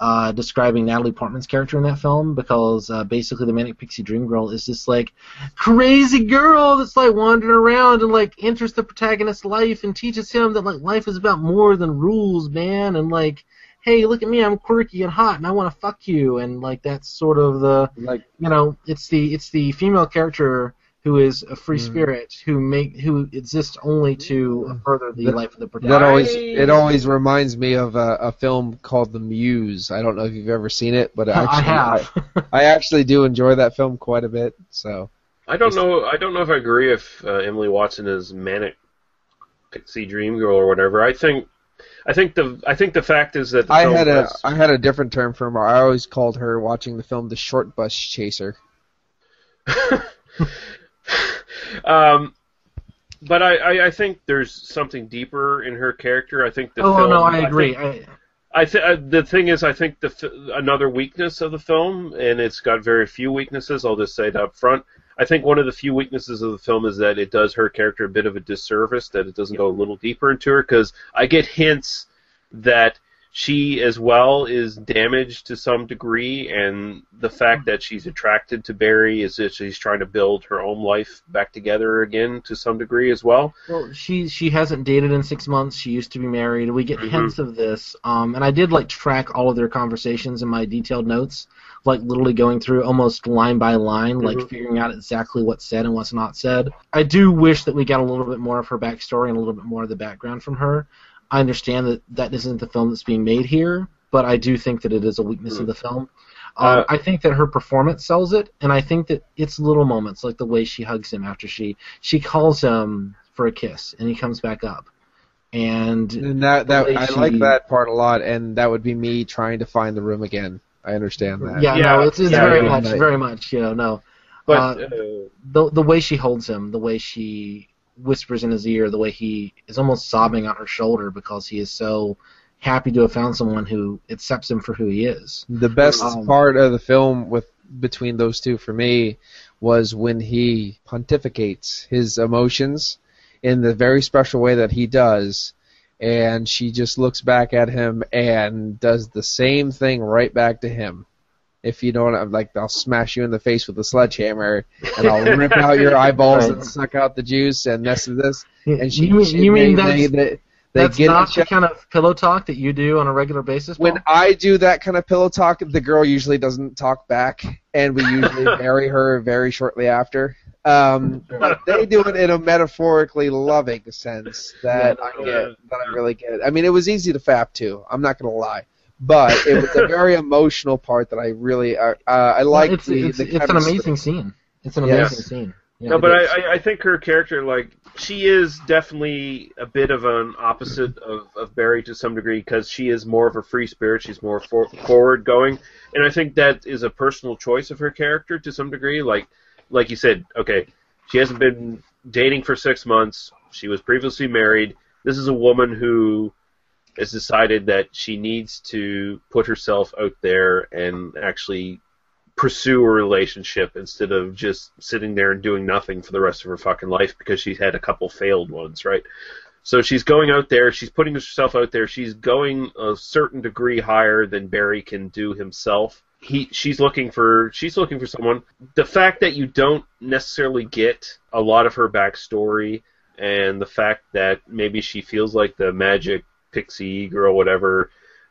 uh, describing Natalie Portman's character in that film, because uh, basically the Manic Pixie Dream Girl is this like crazy girl that's like wandering around and like enters the protagonist's life and teaches him that like life is about more than rules, man, and like. Hey, look at me! I'm quirky and hot, and I want to fuck you, and like that's sort of the Like you know, it's the it's the female character who is a free Mm. spirit who make who exists only to further the That- life of the protagonist. that always it always reminds me of a, a film called The Muse. I don't know if you've ever seen it, but I actually, have. I, I actually do enjoy that film quite a bit. So I don't know. I don't know if I agree if uh, Emily Watson is manic pixie dream girl or whatever. I think. I think the I think the fact is that the I film had a has- had a different term for her. I always called her watching the film the short bus chaser. um, but I, I, I think there's something deeper in her character. I think the oh film. no, I agree. think- I, I th- uh, the thing is, I think the f- another weakness of the film, and it's got very few weaknesses. I'll just say it up front. I think one of the few weaknesses of the film is that it does her character a bit of a disservice. That it doesn't go a little deeper into her because I get hints that she as well is damaged to some degree, and the fact that she's attracted to Barry is that she's trying to build her own life back together again to some degree as well. well, she she hasn't dated in six months. She used to be married. We get Mhm. hints of this. Um, and I did like track all of their conversations in my detailed notes, like literally going through almost line by line, like Mhm. figuring out exactly what's said and what's not said. I do wish that we got a little bit more of her backstory and a little bit more of the background from her. I understand that that isn't the film that's being made here, but I do think that it is a weakness of the film. Um, Uh, I think that her performance sells it, and I think that it's little moments like the way she hugs him after she she calls him for a kiss, and he comes back up, and And that that I she- like that part a lot, and that would be me trying to find the room again. I understand that. Yeah, Yeah, no, it's, it's yeah, very yeah. much, very much, you know, no. But Uh, uh, the the way she holds him, the way she whispers in his ear, the way he is almost sobbing on her shoulder because he is so happy to have found someone who accepts him for who he is. The best Um, part of the film with between those two for me was when he pontificates his emotions in the very special way that he does, and she just looks back at him and does the same thing right back to him. If you don't, I'm like, I'll smash you in the face with a sledgehammer, and I'll rip out your eyeballs Right. and suck out the juice, and this and this. And she, you mean, she- you mean they, that's, they, they, they that's get not the kind of pillow talk that you do on a regular basis? when I do that kind of pillow talk, the girl usually doesn't talk back, and we usually bury her very shortly after. Um, but they do it in a metaphorically loving sense that I get, that I really get. I mean, it was easy to fap too. I'm not gonna lie, but it was a very emotional part that I really, uh, uh, I Well, like. it's the, it's, the it's an amazing scene. It's an Yes. amazing scene. Yeah, no, but is. I, I, I think her character, like, she is definitely a bit of an opposite of, of Barry to some degree because she is more of a free spirit. She's more for, forward going, and I think that is a personal choice of her character to some degree. Like, like you said, okay, she hasn't been dating for six months. She was previously married. This is a woman who has decided that she needs to put herself out there and actually pursue a relationship instead of just sitting there and doing nothing for the rest of her fucking life because she's had a couple failed ones, right? So she's going out there, she's putting herself out there, she's going a certain degree higher than Barry can do himself. He she's looking for she's looking for someone. The fact that you don't necessarily get a lot of her backstory and the fact that maybe she feels like the magic pixie girl whatever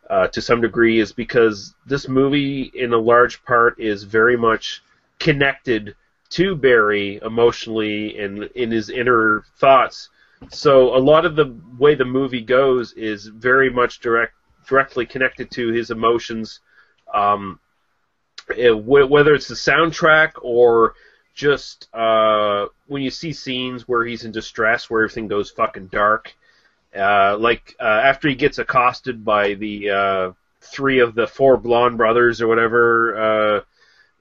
uh, to some degree is because this movie, in a large part, is very much connected to Barry emotionally and in his inner thoughts. So a lot of the way the movie goes is very much direct, directly connected to his emotions. Um, wh- whether it's the soundtrack or just uh, when you see scenes where he's in distress, where everything goes fucking dark, uh, like uh, after he gets accosted by the uh, three of the four blonde brothers or whatever. Uh,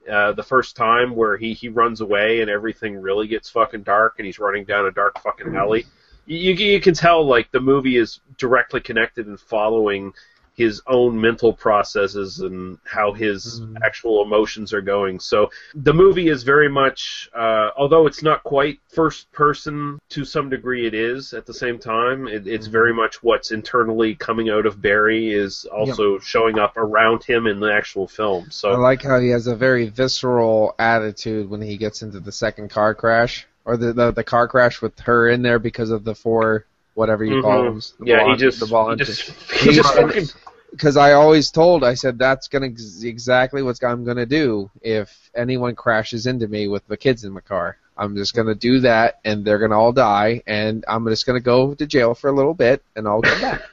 uh, the first time where he, he runs away and everything really gets fucking dark and he's running down a dark fucking alley. You, you, you can tell like the movie is directly connected and following his own mental processes and how his Mm-hmm. actual emotions are going. So the movie is very much, uh, although it's not quite first person to some degree, it is at the same time. It, Mm-hmm. it's very much what's internally coming out of Barry is also showing up around him in the actual film. So I like how he has a very visceral attitude when he gets into the second car crash, or the the, the car crash with her in there because of the four whatever you call Mhm. them. Yeah, he just- he just- he just because I always told I said that's gonna exactly what I'm gonna do if anyone crashes into me with the kids in the car. I'm just gonna do that, and they're gonna all die, and I'm just gonna go to jail for a little bit, and I'll come back.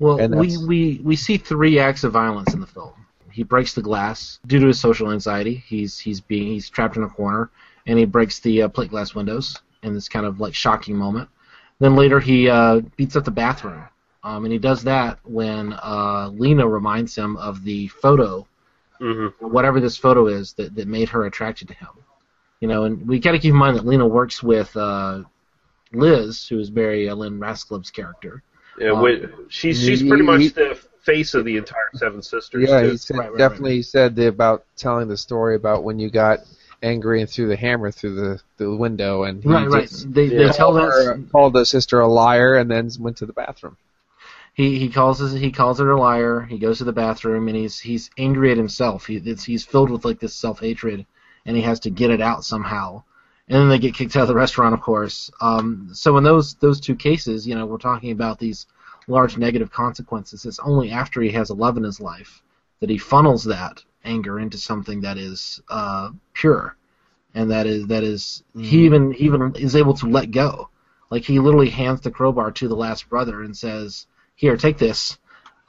Well, And we, we, we see three acts of violence in the film. He breaks the glass due to his social anxiety. He's he's being he's trapped in a corner, and he breaks the uh, plate glass windows in this kind of like shocking moment. Then later he uh, beats up the bathroom, um, and he does that when uh, Lena reminds him of the photo, Mm-hmm. whatever this photo is that, that made her attracted to him. You know, and we got to keep in mind that Lena works with uh, Liz, who is Barry uh, Lynn Rajskub's character. Yeah, Um, wi- she's she's pretty much he- the face of the entire Seven Sisters. Yeah, too. he said, definitely said about telling the story about when you got angry and threw the hammer through the, the window, and he Right, right. just They- they tell called, us- her, called the sister a liar, and then went to the bathroom. He he calls his, he calls her a liar. He goes to the bathroom and he's he's angry at himself. He it's, he's filled with like this self hatred, and he has to get it out somehow. And then they get kicked out of the restaurant, of course. Um, so in those those two cases, you know, we're talking about these large negative consequences. It's only after he has a love in his life that he funnels that anger into something that is uh, pure, and that is that is he even he even is able to let go. Like he literally hands the crowbar to the last brother and says, "Here, take this,"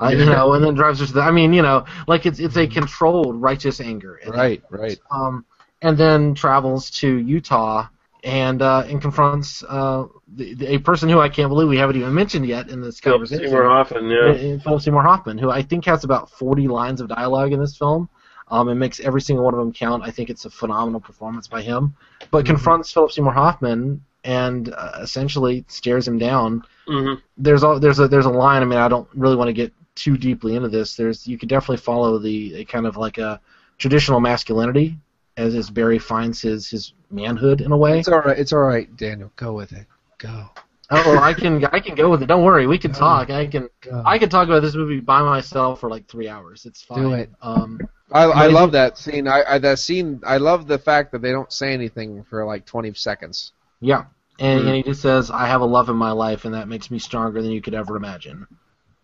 uh, you know, and then drives her to the. I mean, you know, like it's it's a controlled righteous anger. Right, right. Um, and then travels to Utah and uh, and confronts uh, the, the, a person who I can't believe we haven't even mentioned yet in this Philip conversation. Seymour Hoffman, yeah. Uh, Philip Seymour Hoffman, who I think has about 40 lines of dialogue in this film. Um, and makes every single one of them count. I think it's a phenomenal performance by him. But confronts Philip Seymour Hoffman and uh, essentially stares him down. Mm-hmm. There's a, there's a there's a line. I mean, I don't really want to get too deeply into this. There's you could definitely follow the a kind of like a traditional masculinity as as Barry finds his his manhood in a way. It's all right. It's all right, Daniel. Go with it. Go. Oh, well, I can I can go with it. Don't worry, we can talk. I can I can talk about this movie by myself for like three hours. It's fine. Do it. Um, I, I love that scene. I, I that scene. I love the fact that they don't say anything for like 20 seconds. Yeah, and, Mm. and he just says, "I have a love in my life, and that makes me stronger than you could ever imagine."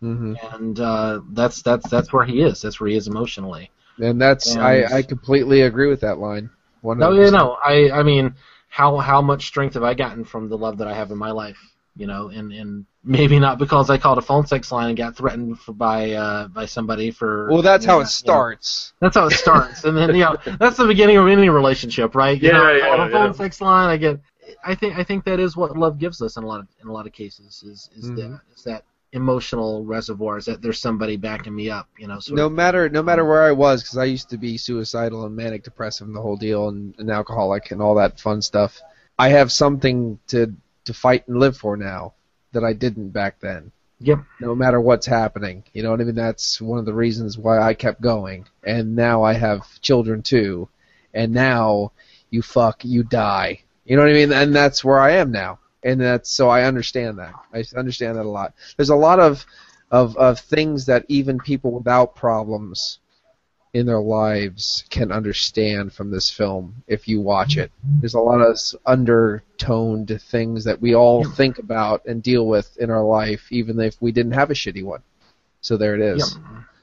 hmm And uh, that's that's that's where he is. That's where he is emotionally. And that's And- I, I completely agree with that line. One No, yeah, no. I I mean, how how much strength have I gotten from the love that I have in my life? You know, and and maybe not because I called a phone sex line and got threatened for, by uh, by somebody for. Well, that's how you it know, starts. That's how it starts, and then you know that's the beginning of any relationship, right? You Yeah, know, I yeah, called a phone yeah. sex line. I get. I think I think that is what love gives us in a lot of in a lot of cases is is Mhm. that is that emotional reservoir is that there's somebody backing me up, you know. No of. matter no matter where I was, because I used to be suicidal and manic depressive and the whole deal, and an alcoholic and all that fun stuff. I have something to to fight and live for now that I didn't back then. Yep. No matter what's happening, you know what I mean. That's one of the reasons why I kept going. And now I have children too, and now you fuck, you die. You know what I mean? And that's where I am now. And that's so I understand that. I understand that a lot. There's a lot of of of things that even people without problems in their lives can understand from this film if you watch it. There's a lot of undertoned things that we all think about and deal with in our life, even if we didn't have a shitty one. So there it is.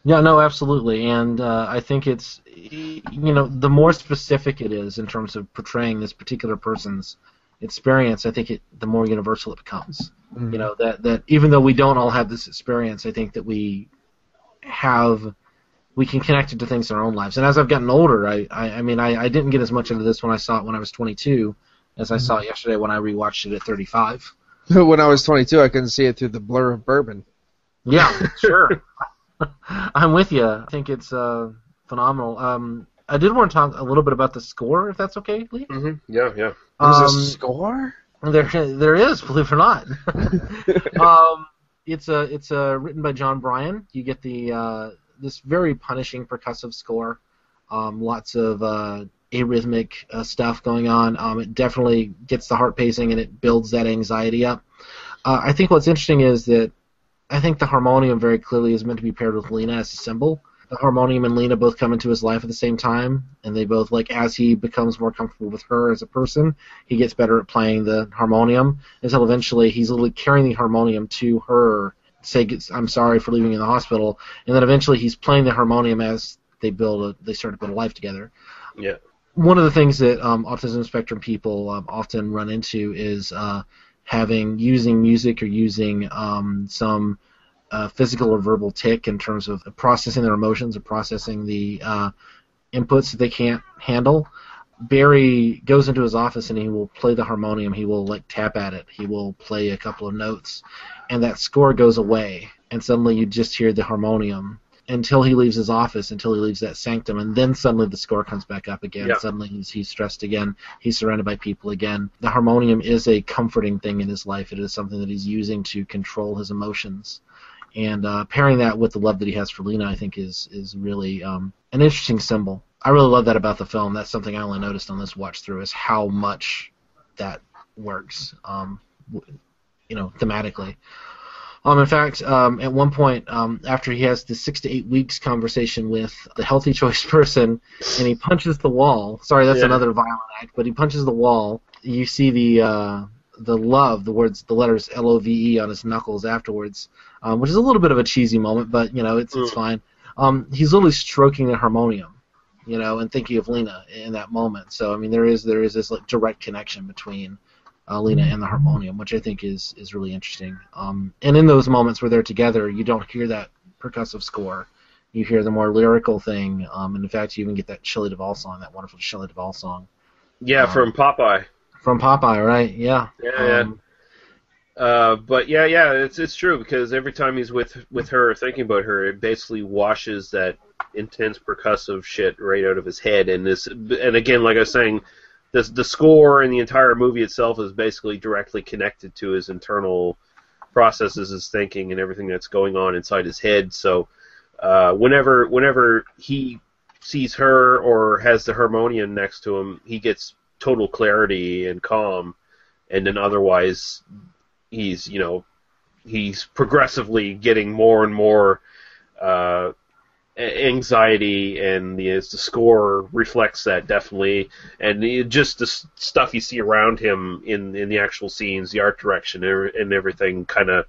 Yeah, no, absolutely, and uh, I think it's you know the more specific it is in terms of portraying this particular person's experience, I think it the more universal it becomes. Mhm. You know that that even though we don't all have this experience, I think that we have we can connect it to things in our own lives. And as I've gotten older, I I, I mean I, I didn't get as much into this when I saw it when I was 22 as I saw it yesterday when I rewatched it at 35. when I was 22, I couldn't see it through the blur of bourbon. Yeah, sure. I'm with you. I think it's uh, phenomenal. Um, I did want to talk a little bit about the score, if that's okay, Lee. Mm-hmm. Yeah, yeah. There's Um, a score? There, there is, believe it or not. um, it's a, it's a written by Jon Brion. You get the uh, this very punishing percussive score. Um, lots of uh, arrhythmic uh, stuff going on. Um, it definitely gets the heart pacing and it builds that anxiety up. Uh, I think what's interesting is that I think the harmonium very clearly is meant to be paired with Lena as a symbol. The harmonium and Lena both come into his life at the same time, and they both like as he becomes more comfortable with her as a person, he gets better at playing the harmonium until eventually he's literally carrying the harmonium to her, say I'm sorry for leaving you in the hospital, and then eventually he's playing the harmonium as they build a they start to build a life together Yeah. one of the things that um, autism spectrum people um, often run into is uh, having using music or using um, some uh, physical or verbal tick in terms of processing their emotions or processing the uh, inputs that they can't handle. Barry goes into his office and he will play the harmonium. He will like tap at it. He will play a couple of notes, and that score goes away. And suddenly you just hear the harmonium until he leaves his office, until he leaves that sanctum, and then suddenly the score comes back up again. Yeah. Suddenly he's he's stressed again. He's surrounded by people again. The harmonium is a comforting thing in his life. It is something that he's using to control his emotions. And uh, pairing that with the love that he has for Lena, I think, is is really um, an interesting symbol. I really love that about the film. That's something I only noticed on this watch through is how much that works, um, you know, thematically. Um, in fact, um, at one point, um, after he has the six to eight weeks conversation with the healthy choice person, and he punches the wall. Sorry, that's Yeah. another violent act, but he punches the wall. You see the uh, the love, the words, the letters L O V E on his knuckles afterwards, um, which is a little bit of a cheesy moment, but you know, it's it's Mm. fine. Um, he's literally stroking the harmonium, you know, and thinking of Lena in that moment. So I mean, there is there is this like direct connection between uh, Lena and the harmonium, which I think is is really interesting. Um, and in those moments where they're together, you don't hear that percussive score. You hear the more lyrical thing, um, and in fact, you even get that Shelley Duvall song, that wonderful Shelley Duvall song Yeah, Um, from Popeye. from Popeye, right? Yeah. Yeah, yeah. Um, Uh, but yeah, yeah, it's it's true because every time he's with with her, thinking about her, it basically washes that intense percussive shit right out of his head. And this, and again, like I was saying, this the score and the entire movie itself is basically directly connected to his internal processes, his thinking, and everything that's going on inside his head. So, uh, whenever whenever he sees her or has the harmonium next to him, he gets total clarity and calm, and then otherwise he's you know he's progressively getting more and more uh, anxiety, and the, the score reflects that definitely, and just the stuff you see around him in in the actual scenes, the art direction, and everything kind of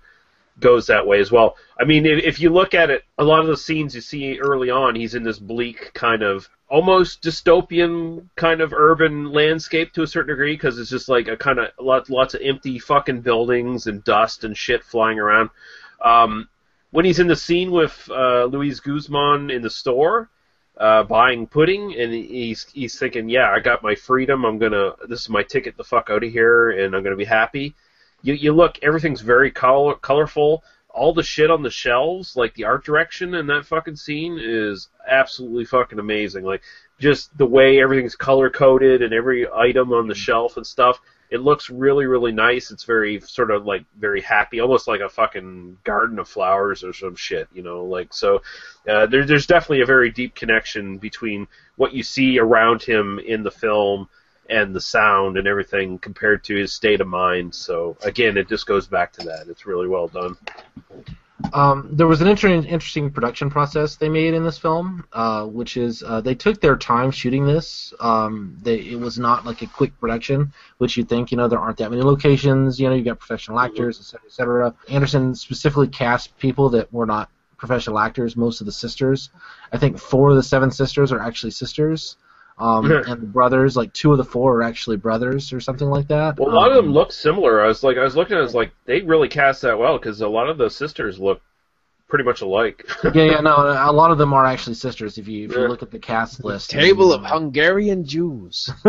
goes that way as well. I mean, if, you look at it, a lot of the scenes you see early on, he's in this bleak kind of almost dystopian kind of urban landscape to a certain degree because it's just like a kind of lots lots of empty fucking buildings and dust and shit flying around. Um, when he's in the scene with uh, Luis Guzman in the store uh, buying pudding, and he's he's thinking, yeah, I got my freedom. I'm gonna this is my ticket the fuck out of here, and I'm gonna be happy. You you look, everything's very color, colorful. All the shit on the shelves, like the art direction in that fucking scene, is absolutely fucking amazing. Like just the way everything's color coded and every item on the shelf and stuff. It looks really, really nice. It's very sort of like very happy, almost like a fucking garden of flowers or some shit, you know. Like so, uh, there, there's definitely a very deep connection between what you see around him in the film and the sound and everything compared to his state of mind. So again, it just goes back to that. It's really well done. Um, there was an inter- interesting production process they made in this film, uh, which is uh, they took their time shooting this. Um, they, it was not like a quick production, which you think, you know, there aren't that many locations. You know, you got professional actors, et cetera, et cetera. Anderson specifically cast people that were not professional actors. Most of the sisters, I think, four of the seven sisters are actually sisters. Um, and the brothers, like two of the four, are actually brothers or something like that. Well, a lot of them Um, look similar. I was like, I was looking, I was like, they really cast that well because a lot of the sisters look pretty much alike. yeah, yeah, no, a lot of them are actually sisters. If you if you Yeah. look at the cast list, Table of Hungarian Jews.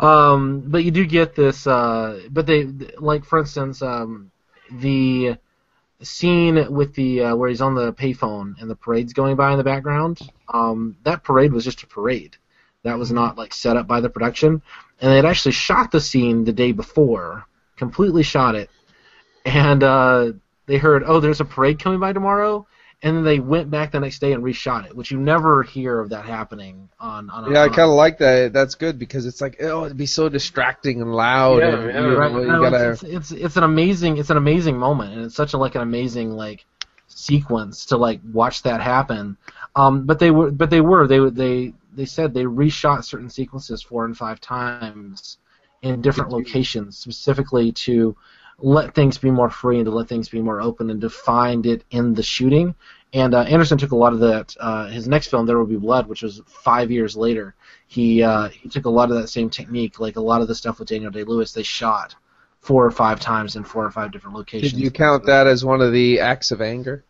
um, but you do get this. Uh, but they like, for instance, um, the scene with the uh, where he's on the payphone and the parade's going by in the background. Um, that parade was just a parade. That was not like set up by the production, and they had actually shot the scene the day before, completely shot it, and uh, they heard, oh, there's a parade coming by tomorrow. And then they went back the next day and reshot it, which you never hear of that happening on. on Yeah, I on a- kind of like that. That's good because it's like oh, it'd be so distracting and loud. Yeah, and, yeah. you know, Right. you No, gotta. it's, it's it's an amazing it's an amazing moment, and it's such a like an amazing like sequence to like watch that happen. Um, but they were but they were they they they said they reshot certain sequences four and five times in different locations specifically to let things be more free and to let things be more open and to find it in the shooting. And uh, Anderson took a lot of that. Uh, his next film, There Will Be Blood, which was five years later, he uh, he took a lot of that same technique. Like a lot of the stuff with Daniel Day Lewis, they shot four or five times in four or five different locations. Did you count that as one of the acts of anger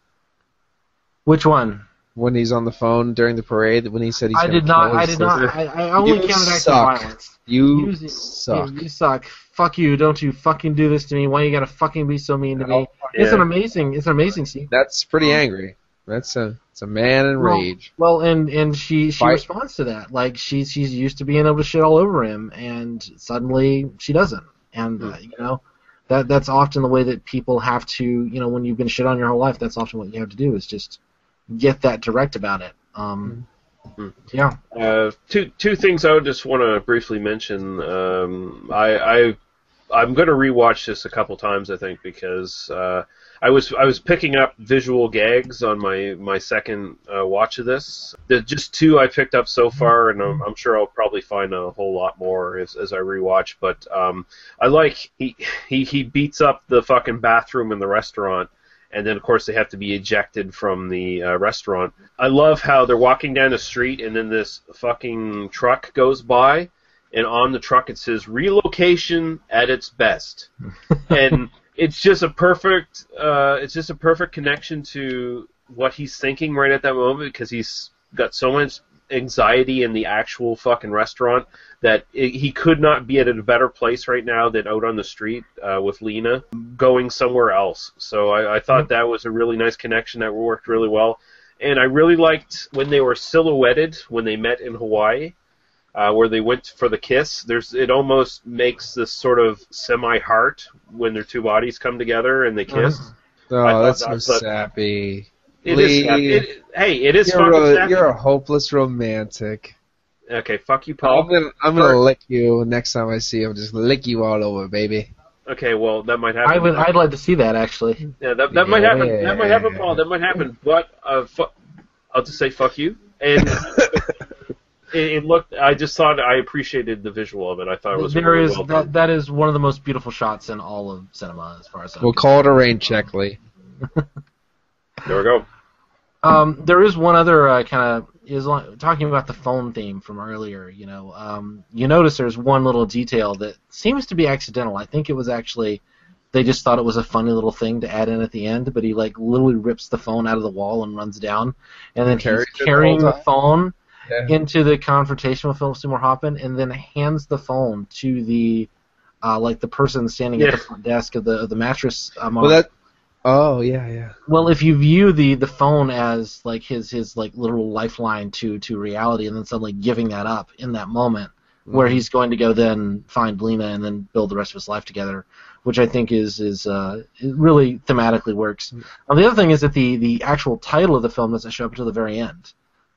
Which one? when he's on the phone during the parade? When he said he's I did not. I did not. I, I only You counted acts suck. of violence. You You- suck. Yeah, you suck. Fuck you! Don't you fucking do this to me? Why you gotta fucking be so mean to me? It's an amazing. It's an amazing scene. That's pretty angry. That's a it's a man in Well- rage. Well, and and she she Fight. responds to that like she's she's used to being able to shit all over him, and suddenly she doesn't, and uh, you know that that's often the way that people have to you know when you've been shit on your whole life, that's often what you have to do is just get that direct about it. Um, Hmm. yeah, Uh, two two things I would just want to briefly mention. Um, I, I I'm going to rewatch this a couple times, I think, because uh, I was I was picking up visual gags on my my second uh, watch of this. The just two I picked up so far, and I'm, I'm sure I'll probably find a whole lot more as, as I rewatch. But um, I like he, he he beats up the fucking bathroom in the restaurant. And then, of course, they have to be ejected from the uh, restaurant. I love how they're walking down the street, and then this fucking truck goes by, and on the truck it says "relocation at its best," and it's just a perfect, uh, it's just a perfect connection to what he's thinking right at that moment because he's got so much anxiety in the actual fucking restaurant that it, he could not be at a better place right now than out on the street uh, with Lena going somewhere else. So I, I thought that was a really nice connection that worked really well. And I really liked when they were silhouetted when they met in Hawaii, uh, where they went for the kiss. There's it almost makes this sort of semi heart when their two bodies come together and they kiss. Oh, thought that's that- so but- sappy. It is. Lee, It, hey, it is you're, fucking a, sappy. you're a hopeless romantic. Okay, fuck you, Paul. I'm gonna I'm gonna lick you next time I see you. I'll just lick you all over, baby. Okay, well that might happen. I would I'd like to see that actually. Yeah, that, that might happen. That might happen, Paul. That might happen. But uh, fu- I'll just say fuck you. And it, it looked. I just thought I appreciated the visual of it. I thought it was There really is well done. that that is one of the most beautiful shots in all of cinema as far as I'm We'll call it a rain check, Lee. There we go. Um, there is one other uh, kind of is talking about the phone theme from earlier. You know, um, you notice there's one little detail that seems to be accidental. I think it was actually they just thought it was a funny little thing to add in at the end, but he like literally rips the phone out of the wall and runs down, and then Carries he's carrying whole the phone Yeah. into the confrontation with Philip Seymour Hoffman, and then hands the phone to the uh, like the person standing at the front desk of the of the mattress. Um, Well, that. Oh yeah, yeah. well, if you view the the phone as like his his like literal lifeline to to reality, and then suddenly giving that up in that moment, where he's going to go then find Lena and then build the rest of his life together, which I think is is uh, it really thematically works. Um, the other thing is that the the actual title of the film doesn't show up until the very end.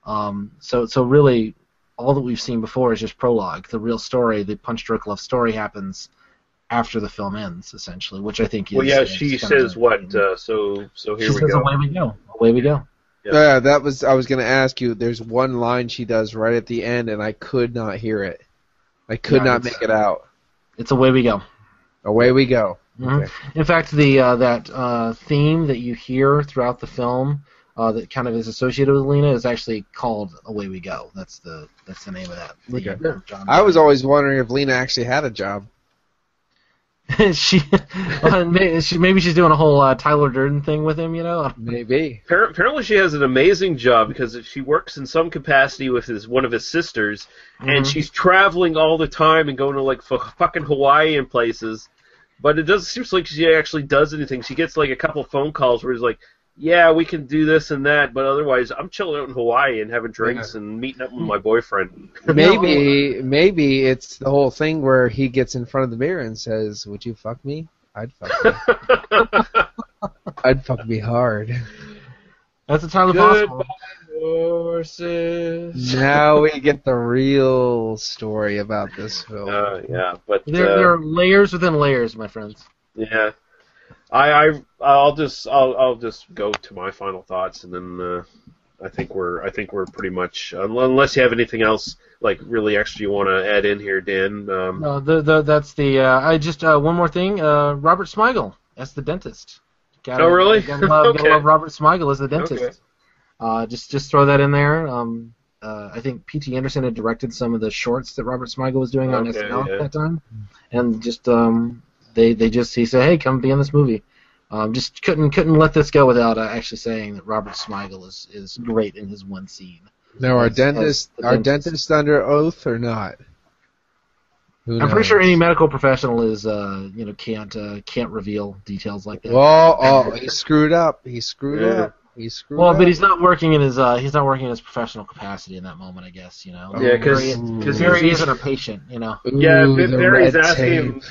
Um, so so really, all that we've seen before is just prologue. The real story, the Punch Drunk Love story, happens after the film ends, essentially, which I think is. Well, yeah, she kind says a- what? Uh, so so here she we says, go. "Away we go, away we go." Yeah. Yeah, that was. I was gonna ask you. There's one line she does right at the end, and I could not hear it. I could Yeah, not make it out. It's away we go. Away we go. Mhm. Okay. In fact, the uh, that uh, theme that you hear throughout the film uh, that kind of is associated with Lena is actually called "Away We Go." That's the that's the name of that. theme Okay. from Jon I was always wondering if Lena actually had a job. she, uh, may- she maybe she's doing a whole uh, Tyler Durden thing with him, you know. Maybe. Apparently, she has an amazing job because she works in some capacity with his one of his sisters, and Mhm. she's traveling all the time and going to like f- fucking Hawaii and places. But it doesn't seem like she actually does anything. She gets like a couple phone calls where he's like, "Yeah, we can do this and that," but otherwise, I'm chilling out in Hawaii and having drinks and meeting up with my boyfriend. Maybe maybe it's the whole thing where he gets in front of the mirror and says, "Would you fuck me? I'd fuck you. I'd fuck me hard." That's entirely Goodbye, possible. horses. Now we get the real story about this film. Uh, yeah, but There, uh, there are layers within layers, my friends. Yeah, I, I, I'll just, I'll, I'll just go to my final thoughts, and then uh, I think we're, I think we're pretty much, unless you have anything else like really extra you want to add in here, Dan. Um, No, the, the, that's the. Uh, I just uh, one more thing. Uh, Robert Smigel as the dentist. Gotta, Oh, really? Gotta love, Okay. gotta love Robert Smigel as the dentist. Okay. Uh, just just throw that in there. Um, uh, I think P.T. Anderson had directed some of the shorts that Robert Smigel was doing on Okay, SNL yeah. at that time, and just um, they they just he said, hey, come be in this movie. Um, just couldn't couldn't let this go without uh, actually saying that Robert Smigel is, is great in his one scene. Now, our As- dentist, as the our dentist. dentist under oath or not? Who I'm pretty sure any medical professional is uh, you know can't uh, can't reveal details like that. Well, oh, he screwed up. He screwed Yeah. up. He screwed Well, up. but he's not working in his uh, he's not working in his professional capacity in that moment, I guess. You know. Yeah, 'cause- Barry- 'cause Barry he's- isn't a patient. You know. yeah, Ooh, Barry's asking tape.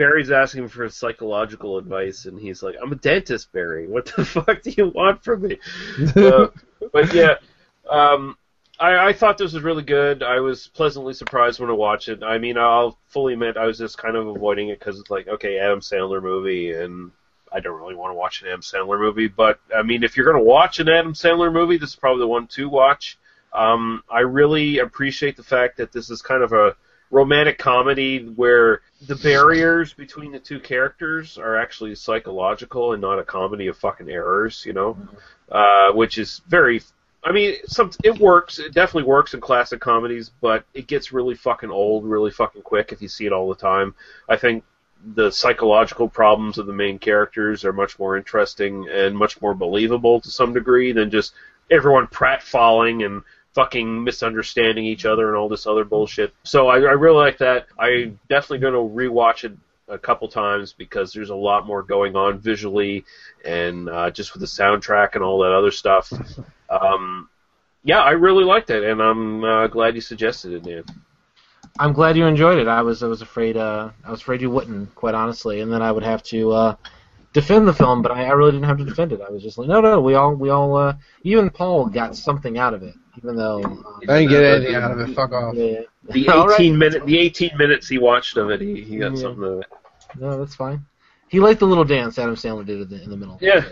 Barry's asking for psychological advice, and he's like, "I'm a dentist, Barry. What the fuck do you want from me?" uh, but yeah, um, I, I thought this was really good. I was pleasantly surprised when I watched it. I mean, I'll fully admit I was just kind of avoiding it because it's like, okay, Adam Sandler movie, and I don't really want to watch an Adam Sandler movie. But I mean, if you're going to watch an Adam Sandler movie, this is probably the one to watch. Um, I really appreciate the fact that this is kind of a romantic comedy where the barriers between the two characters are actually psychological and not a comedy of fucking errors, you know, uh, which is very. I mean, some it works. It definitely works in classic comedies, but it gets really fucking old really fucking quick if you see it all the time. I think the psychological problems of the main characters are much more interesting and much more believable to some degree than just everyone pratfalling and fucking misunderstanding each other and all this other bullshit. So I, I really like that. I'm definitely going to rewatch it a couple times because there's a lot more going on visually and uh, just with the soundtrack and all that other stuff. Um, yeah, I really liked it, and I'm uh, glad you suggested it, Dan. I'm glad you enjoyed it. I was I was afraid uh, I was afraid you wouldn't, quite honestly, and then I would have to uh, defend the film, but I, I really didn't have to defend it. I was just like, no, no, we all we all uh, even Paul got something out of it, even though um, I didn't get anything out of it. Fuck off. yeah, The All right. 18 minute, the 18 minutes he watched of it, he, he got Yeah. something out of it. no, that's fine. He liked the little dance Adam Sandler did in the, in the middle. Yeah.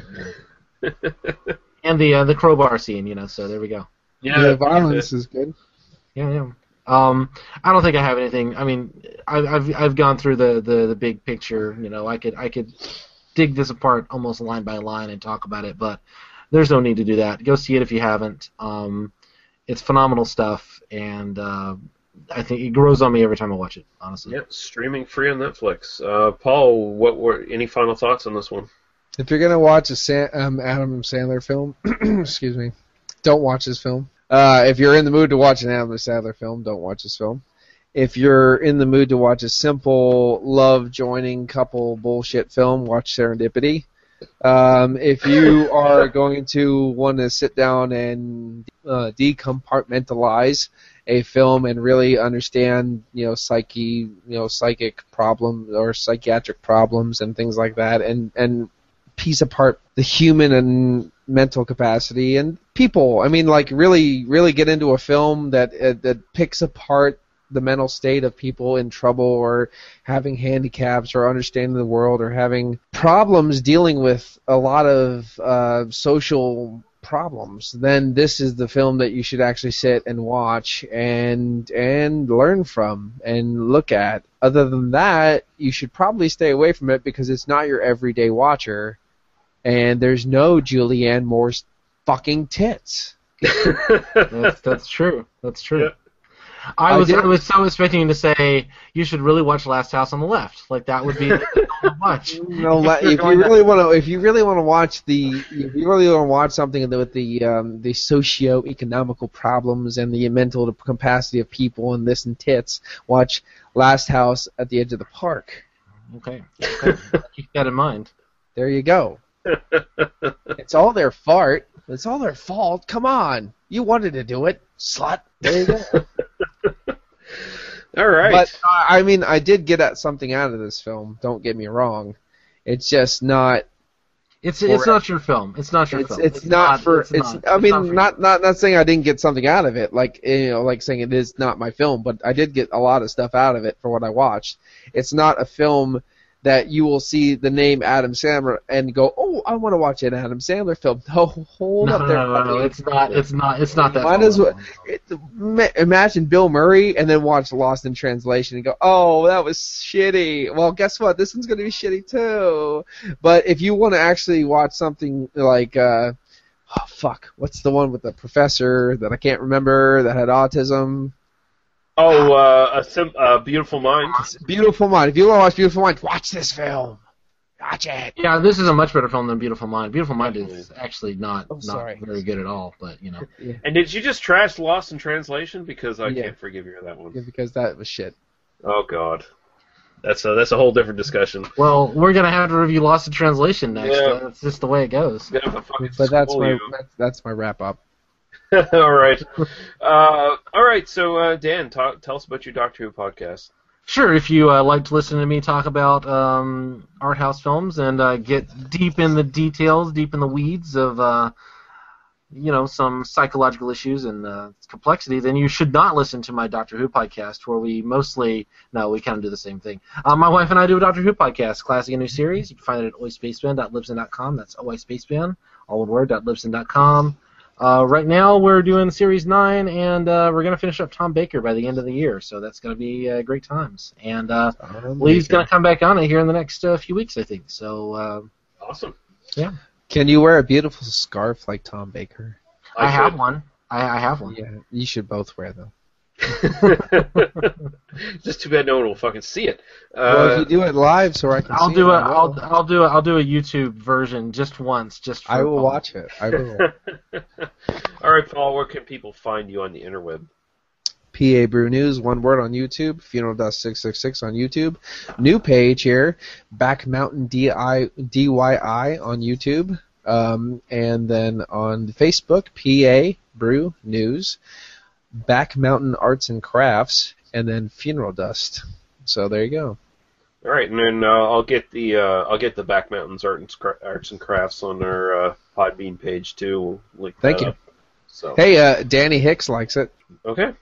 and the uh, the crowbar scene, you know. So there we go. Yeah, the violence is good. Yeah, yeah. Um, I don't think I have anything. I mean, I've I've, I've gone through the, the, the big picture. You know, I could I could dig this apart almost line by line and talk about it, but there's no need to do that. Go see it if you haven't. Um, it's phenomenal stuff, and uh, I think it grows on me every time I watch it. Honestly. Yeah, streaming free on Netflix. Uh, Paul, what were any final thoughts on this one? If you're gonna watch a San, um, Adam Sandler film, excuse me, don't watch this film. Uh, if you're in the mood to watch an Adam Sandler film, don't watch this film. If you're in the mood to watch a simple love joining couple bullshit film, watch Serendipity. Um, if you are going to want to sit down and uh, decompartmentalize a film and really understand, you know, psyche, you know, psychic problems or psychiatric problems and things like that, and and piece apart the human and mental capacity and people. I mean, like really, really get into a film that uh, that picks apart the mental state of people in trouble or having handicaps or understanding the world or having problems dealing with a lot of uh, social problems, then this is the film that you should actually sit and watch and and learn from and look at. Other than that, you should probably stay away from it because it's not your everyday watcher, and there's no Julianne Moore's fucking tits. that's that's true. That's true. I I was did- I was so expecting you to say you should really watch Last House on the Left. Like that would be the much. No, la- You're if you really want to, if you really want to watch the, if you really want to watch something with the um, the socio-economical problems and the mental capacity of people and this and tits, watch Last House at the Edge of the Park. Okay. okay. Keep that in mind. There you go. it's all their fart. It's all their fault. Come on, you wanted to do it, slut. There you go. All right. But uh, I mean, I did get at something out of this film. Don't get me wrong. It's just not. It's it's not your film. It's not your It's, film. it's, not, for. It's. not- I it's mean, not not, not not saying I didn't get something out of it. Like you know, like saying it is not my film, but I did get a lot of stuff out of it for what I watched. It's not a film that you will see the name Adam Sandler and go, "Oh, I want to watch an Adam Sandler film." No, hold No, up there. no, no, buddy. it's not. It's not. It's not that. Might as well. It, imagine Bill Murray and then watch Lost in Translation and go, "Oh, that was shitty." Well, guess what? This one's going to be shitty too. But if you want to actually watch something like, uh, oh fuck, what's the one with the professor that I can't remember that had autism? Oh, uh, a sim- uh, beautiful mind. Beautiful Mind. If you want to watch Beautiful Mind, watch this film. Watch it. Yeah, this is a much better film than Beautiful Mind. Beautiful Mind is actually not Oh, not sorry. very good at all. But you know, And did you just trash Lost in Translation? Because I Yeah. can't forgive you for that one. Yeah, because that was shit. Oh God, that's a that's a whole different discussion. well, we're gonna have to review Lost in Translation next. Yeah. Uh, That's just the way it goes. Yeah, but But that's my you. that's, that's my wrap up. all right, uh, all right. So uh, Dan, talk, tell us about your Doctor Who podcast. Sure, if you uh, like to listen to me talk about um, art house films and uh, get deep in the details, deep in the weeds of, uh, you know, some psychological issues and uh, complexity, then you should not listen to my Doctor Who podcast, where we mostly, no, we kind of do the same thing. Uh, my wife and I do a Doctor Who podcast, classic and new series. You can find it at oispaceman.libsyn.com. That's oispaceman, all one word, .libsyn.com. Uh, right now, we're doing Series 9, and uh, we're going to finish up Tom Baker by the end of the year, so that's going to be uh, great times. And uh, Lee's going to come back on it here in the next uh, few weeks, I think. So, uh, Awesome. yeah. Can you wear a beautiful scarf like Tom Baker? I, I have one. I, I have one. Yeah, you should both wear them. Just too bad no one will fucking see it. well, if Uh, you do it live, so I can. I'll see do it, a I will. I'll I'll do a I'll do a YouTube version just once, just for I will fun. watch it. I will. all right, Paul. Where can people find you on the interweb? PA Brew News, one word on YouTube. Funeral Dust six six six on YouTube. New page here, Back Mountain DI DYI on YouTube, um, and then on Facebook, PA Brew News, Back Mountain Arts and Crafts, and then Funeral Dust. So there you go. All right, and then uh, I'll get the uh, I'll get the Back Mountains Art and Scra- Arts and Crafts on our uh, Podbean page too. We'll link Thank you. up. So Hey, uh, Danny Hicks likes it okay.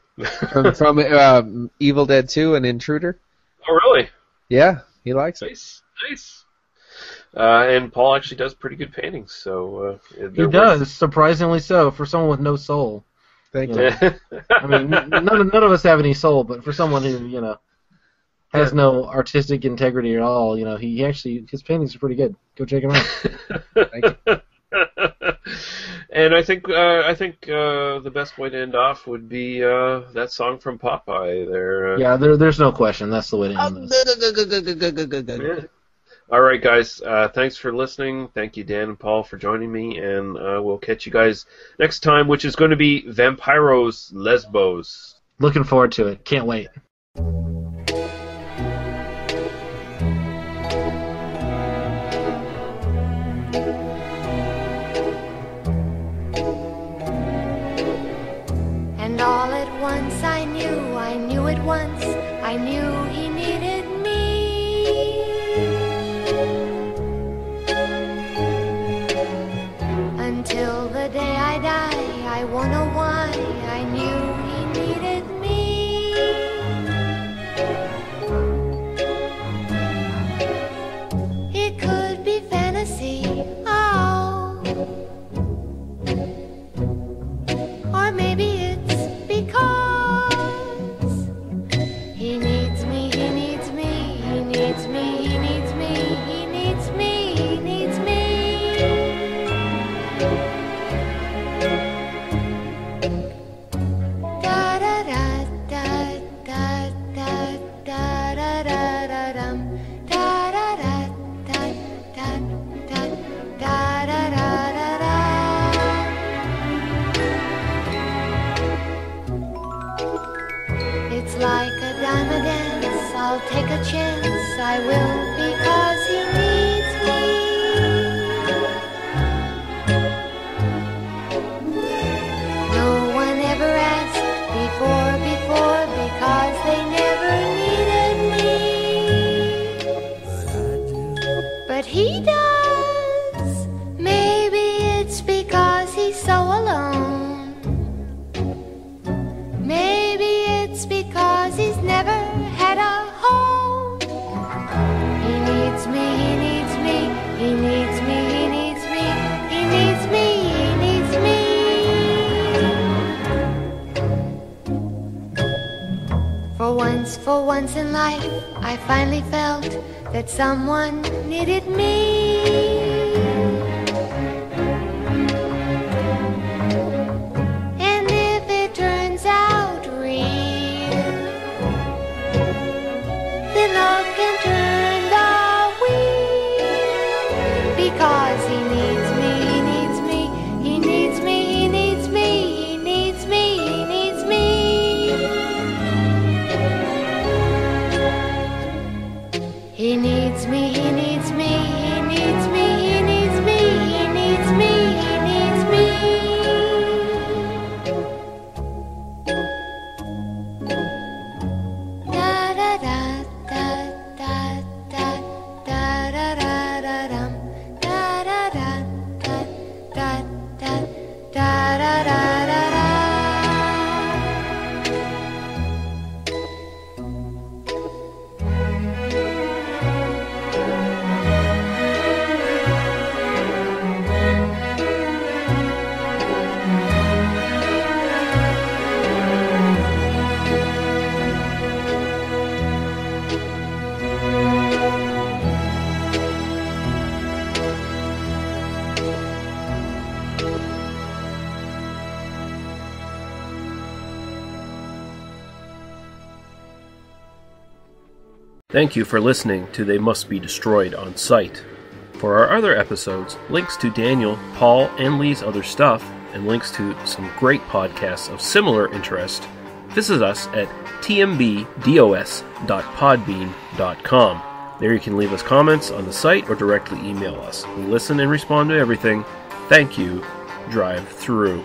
from, from um, Evil Dead Two and Intruder. oh really? Yeah, he likes it. Nice, nice. Uh, and Paul actually does pretty good paintings, so uh, He they're does, surprisingly so, for someone with no soul. Thank you. Yeah. worth- I mean, none of, none of us have any soul, but for someone who you know has no artistic integrity at all, you know, he actually his paintings are pretty good. Go check him out. Thank you. and I think uh, I think uh, the best way to end off would be uh, that song from Popeye. There. Uh, Yeah, there, there's no question. That's the way to end this. All right, guys. Uh, thanks for listening. Thank you, Dan and Paul, for joining me, and uh, we'll catch you guys next time, which is going to be Vampiros Lesbos. Looking forward to it. Can't wait. For once, for once in life, I finally felt that someone needed me. Thank you for listening to They Must Be Destroyed on Sight. For our other episodes, links to Daniel, Paul, and Lee's other stuff, and links to some great podcasts of similar interest, visit us at tmbdos.podbean.com. There you can leave us comments on the site or directly email us. We listen and respond to everything. Thank you. Drive through.